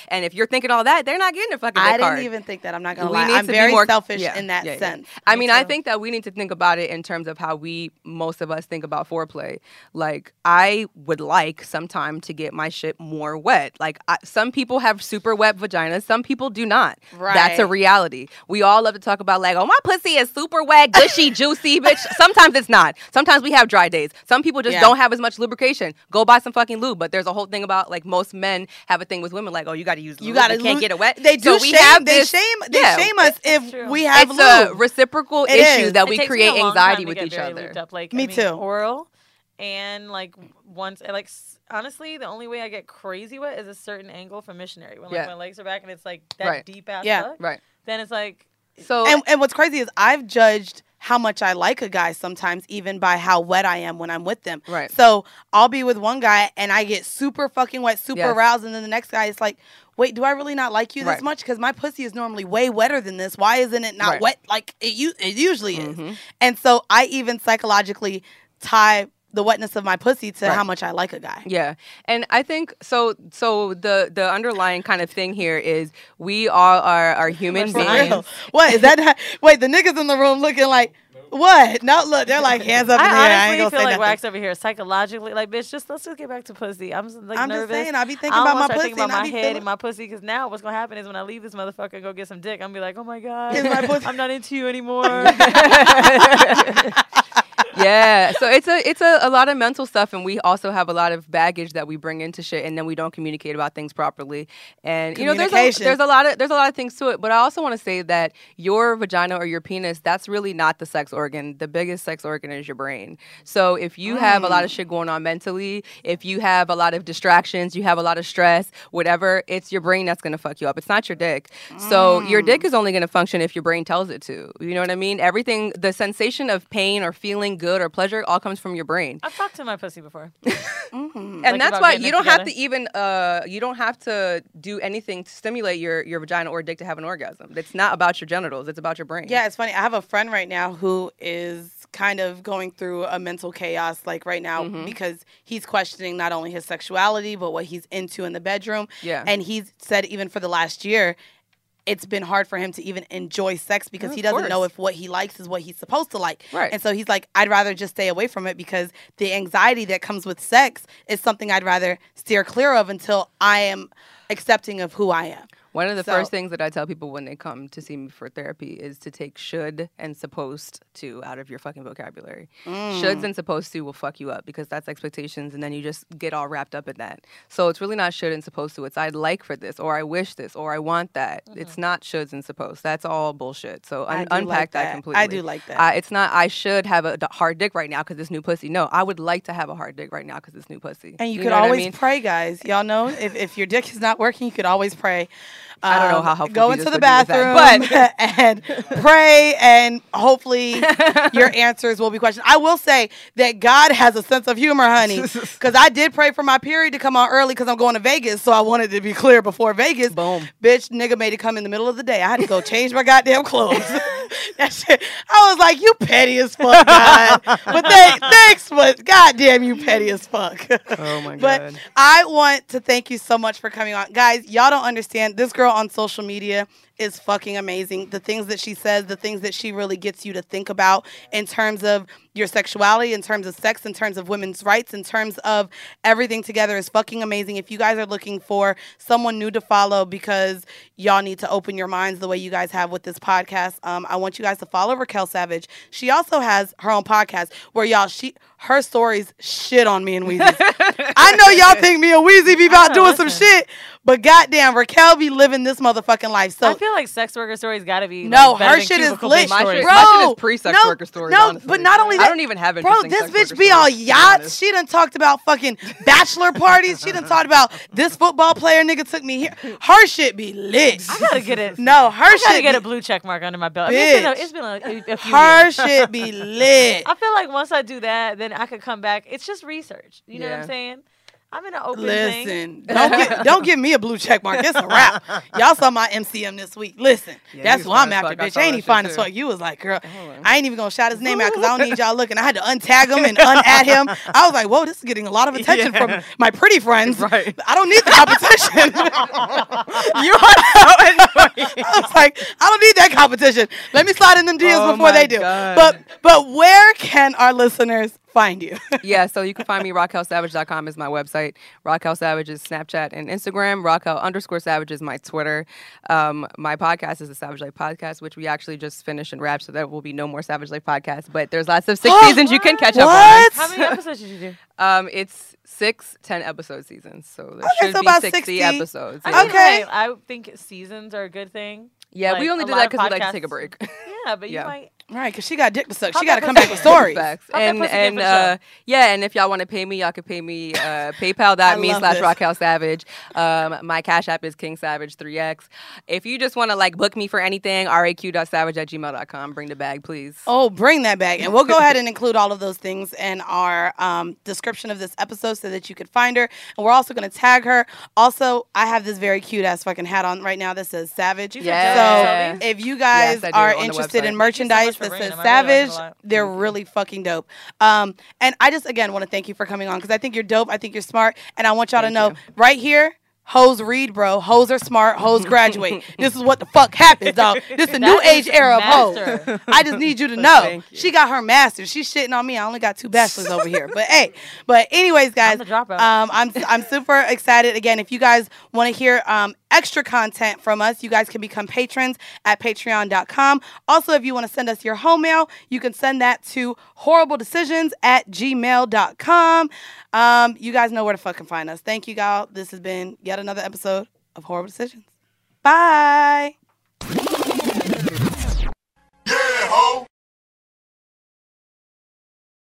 And if you're thinking all that, they're not getting their fucking I didn't hard. even think that. I'm not gonna We lie. need I'm to be very more- selfish yeah, in that yeah, sense. I Me mean, I think that we need to think about it in terms of how we, most of us, think about foreplay. Like, I would like sometime to get my shit more wet. Like, I, some people have super wet vaginas, some people do not. Right. That's a reality. We all love to talk about, like, oh, my pussy is super wet, gushy, *laughs* juicy, bitch. Sometimes it's not. Sometimes we have dry days. Some people just Yeah. don't have as much lubrication. Go buy some fucking lube. But there's a whole thing about, like, most men have a thing with women, like, oh, you got to use lube. You gotta can't lo- get it wet. They do So we shame. have they shame. They yeah, shame us if true. we have it's a reciprocal It issue is. that It we create anxiety with each other. lubed Up. Like Me I mean, too. Oral and like once like honestly, the only way I get crazy wet is a certain angle from missionary when like Yeah. my legs are back and it's like that Right. deep ass Yeah. suck, Right. Then it's like So and, and what's crazy is I've judged how much I like a guy sometimes even by how wet I am when I'm with them. Right. So I'll be with one guy and I get super fucking wet, super Yes. aroused, and then the next guy is like, "Wait, do I really not like you this Right. much? Because my pussy is normally way wetter than this. Why isn't it not Right. wet like it, u- it usually is?" Mhm. And so I even psychologically tie the wetness of my pussy to Right. how much I like a guy. Yeah, and I think so. So the the underlying kind of thing here is we all are are *laughs* human For For beings. What is that? not- Wait, the niggas in the room looking like what? No, look, they're like hands up in the I air. I ain't honestly gonna feel say like nothing. wax over here psychologically. Like, bitch, just let's just get back to pussy. I'm just, like I'm just nervous. saying, I be thinking I about wanna my start pussy thinking and about my be head feeling- and my pussy. Because now what's gonna happen is when I leave this motherfucker and go get some dick, I'm gonna be like, oh my god, my *laughs* pussy- I'm not into you anymore. *laughs* yeah, so it's a it's a, a lot of mental stuff, and we also have a lot of baggage that we bring into shit, and then we don't communicate about things properly. And you know, there's a, there's a lot of there's a lot of things to it. But I also want to say that your vagina or your penis, that's really not the sex organ. The biggest sex organ is your brain. So if you have a lot of Mm. shit going on mentally, if you have a lot of distractions, you have a lot of stress, whatever, it's your brain that's gonna fuck you up. It's not your dick. So your Mm. dick is only gonna function if your brain tells it to. You know what I mean? Everything, the sensation of pain or feeling good or pleasure, all comes from your brain. I've talked to my pussy before. *laughs* And Like that's why you don't have to even uh you don't have to do anything to stimulate your your vagina or dick to have an orgasm. It's not about your genitals, it's about your brain. Yeah, it's funny. I have a friend right now who is kind of going through a mental chaos like right now Mm-hmm. because he's questioning not only his sexuality but what he's into in the bedroom. Yeah. And he's said even for the last year it's been hard for him to even enjoy sex because Yeah, he doesn't know if what he likes is what he's supposed to like. Right. And so he's like, I'd rather just stay away from it because the anxiety that comes with sex is something I'd rather steer clear of until I am accepting of who I am. One of the So- first things that I tell people when they come to see me for therapy is to take should and supposed to out of your fucking vocabulary. Mm. Shoulds and supposed to will fuck you up because that's expectations and then you just get all wrapped up in that. So it's really not should and supposed to. It's I'd like for this or I wish this or I want that. It's not shoulds and supposed. That's all bullshit. So I un- unpack like that. that. completely. I do like that. Uh, it's not I should have a hard dick right now because this new pussy. No, I would like to have a hard dick right now because this new pussy. And you, know could what I always mean? pray, guys. Y'all know if, if your dick is not working, you could always pray. I don't know Um, how helpful Go into the would be with bathroom that, *laughs* and pray, and hopefully *laughs* your answers will be questioned. I will say that God has a sense of humor, honey, *laughs* because I did pray for my period to come on early because I'm going to Vegas, so I wanted to be clear before Vegas. Boom. Bitch, nigga made it come in the middle of the day. I had to go change my goddamn clothes. that shit. I was like, you petty as fuck, God. but they, thanks, but goddamn, you petty as fuck. Oh my god. But I want to thank you so much for coming on. Guys, y'all don't understand. This girl on social media is fucking amazing. The things that she says, the things that she really gets you to think about in terms of your sexuality, in terms of sex, in terms of women's rights, in terms of everything together is fucking amazing. If you guys are looking for someone new to follow because y'all need to open your minds the way you guys have with this podcast, um, I want you guys to follow Raquel Savage. She also has her own podcast where y'all she her stories shit on me and Weezy. *laughs* I know y'all think me and Weezy be about doing some shit, but goddamn, Raquel be living this motherfucking life. So feel like sex worker stories got to be No, like, her shit is lit. My shit. Bro, my shit is pre-sex no, worker stories. no, honestly. but not only I that- don't even have Bro, this bitch be all be yachts. honest. She done talked about fucking bachelor parties. She done talked about *laughs* this football player nigga took me here. Her shit be lit. I gotta get it. No, her I gotta shit get be, a blue check mark under my belt. I mean, it's been, a, it's been a, a few her years. shit be *laughs* lit. I feel like once I do that, then I could come back. It's just research. You know what I'm saying? I'm in an open thing. Listen, don't get, *laughs* don't give me a blue check mark. It's a wrap. *laughs* Y'all saw my MCM this week. Listen, Yeah, that's he who I'm after, bitch. Ain't that he fine as fuck? You was like, girl, I ain't even gonna shout his name out because I don't need y'all looking. I had to untag him and *laughs* unadd him. I was like, whoa, this is getting a lot of attention Yeah. from my pretty friends. Right. I don't need the competition. you are so annoying. I was like, I don't need that competition. Let me slide in them deals Oh before they do. God. But but where can our listeners find you? *laughs* yeah, so you can find me. RaquelSavage.com is my website. Raquel Savage is Snapchat and Instagram. Raquel underscore Savage is my Twitter. Um, my podcast is the Savage Life Podcast, which we actually just finished and wrapped, so there will be no more Savage Life Podcast. But there's lots of six *gasps* seasons you can catch up What? How many episodes did you do? on. Um, it's six, ten episode seasons, so there Okay, should so be about 60, 60. episodes. I yeah. Okay. hey, I think seasons are a good thing. Yeah, we only a did that because we like to take a break. *laughs* Yeah, but you Yeah. might. Right, because she got dick to suck. How'd She got to come back with stories. Facts. And and uh, yeah, and if y'all want to pay me, y'all can pay me uh, *laughs* PayPal.me love slash this. Raquel Savage. Um, my cash app is King Savage 3X. If you just want to like book me for anything, raq.savage at gmail.com. Bring the bag, please. Oh, bring that bag. And we'll go ahead and *laughs* include all of those things in our um, description of this episode so that you could find her. And we're also going to tag her. Also, I have this very cute ass fucking hat on right now that says Savage. Yeah. So if you guys Yes, are interested in website. Thank merchandise for that says them. Really like Savage, they're really fucking dope. Um, and I just again want to thank you for coming on because I think you're dope. I think you're smart, and I want y'all Thank to know you. right here. Hoes read, bro. Hoes are smart. Hoes graduate. *laughs* this is what the fuck happens, dog. This is a new age era of hoes. I just need you to *laughs* know. You. She got her master's. She's shitting on me. I only got two bachelors over here. But hey, but anyways, guys, dropout. um, I'm I'm super excited. Again, if you guys want to hear um, extra content from us, you guys can become patrons at patreon.com. Also, if you want to send us your home mail, you can send that to horrible decisions at gmail.com. Um, you guys know where to fucking find us. Thank you, y'all. This has been yet another episode of Horrible Decisions. Bye. Yeah, ho!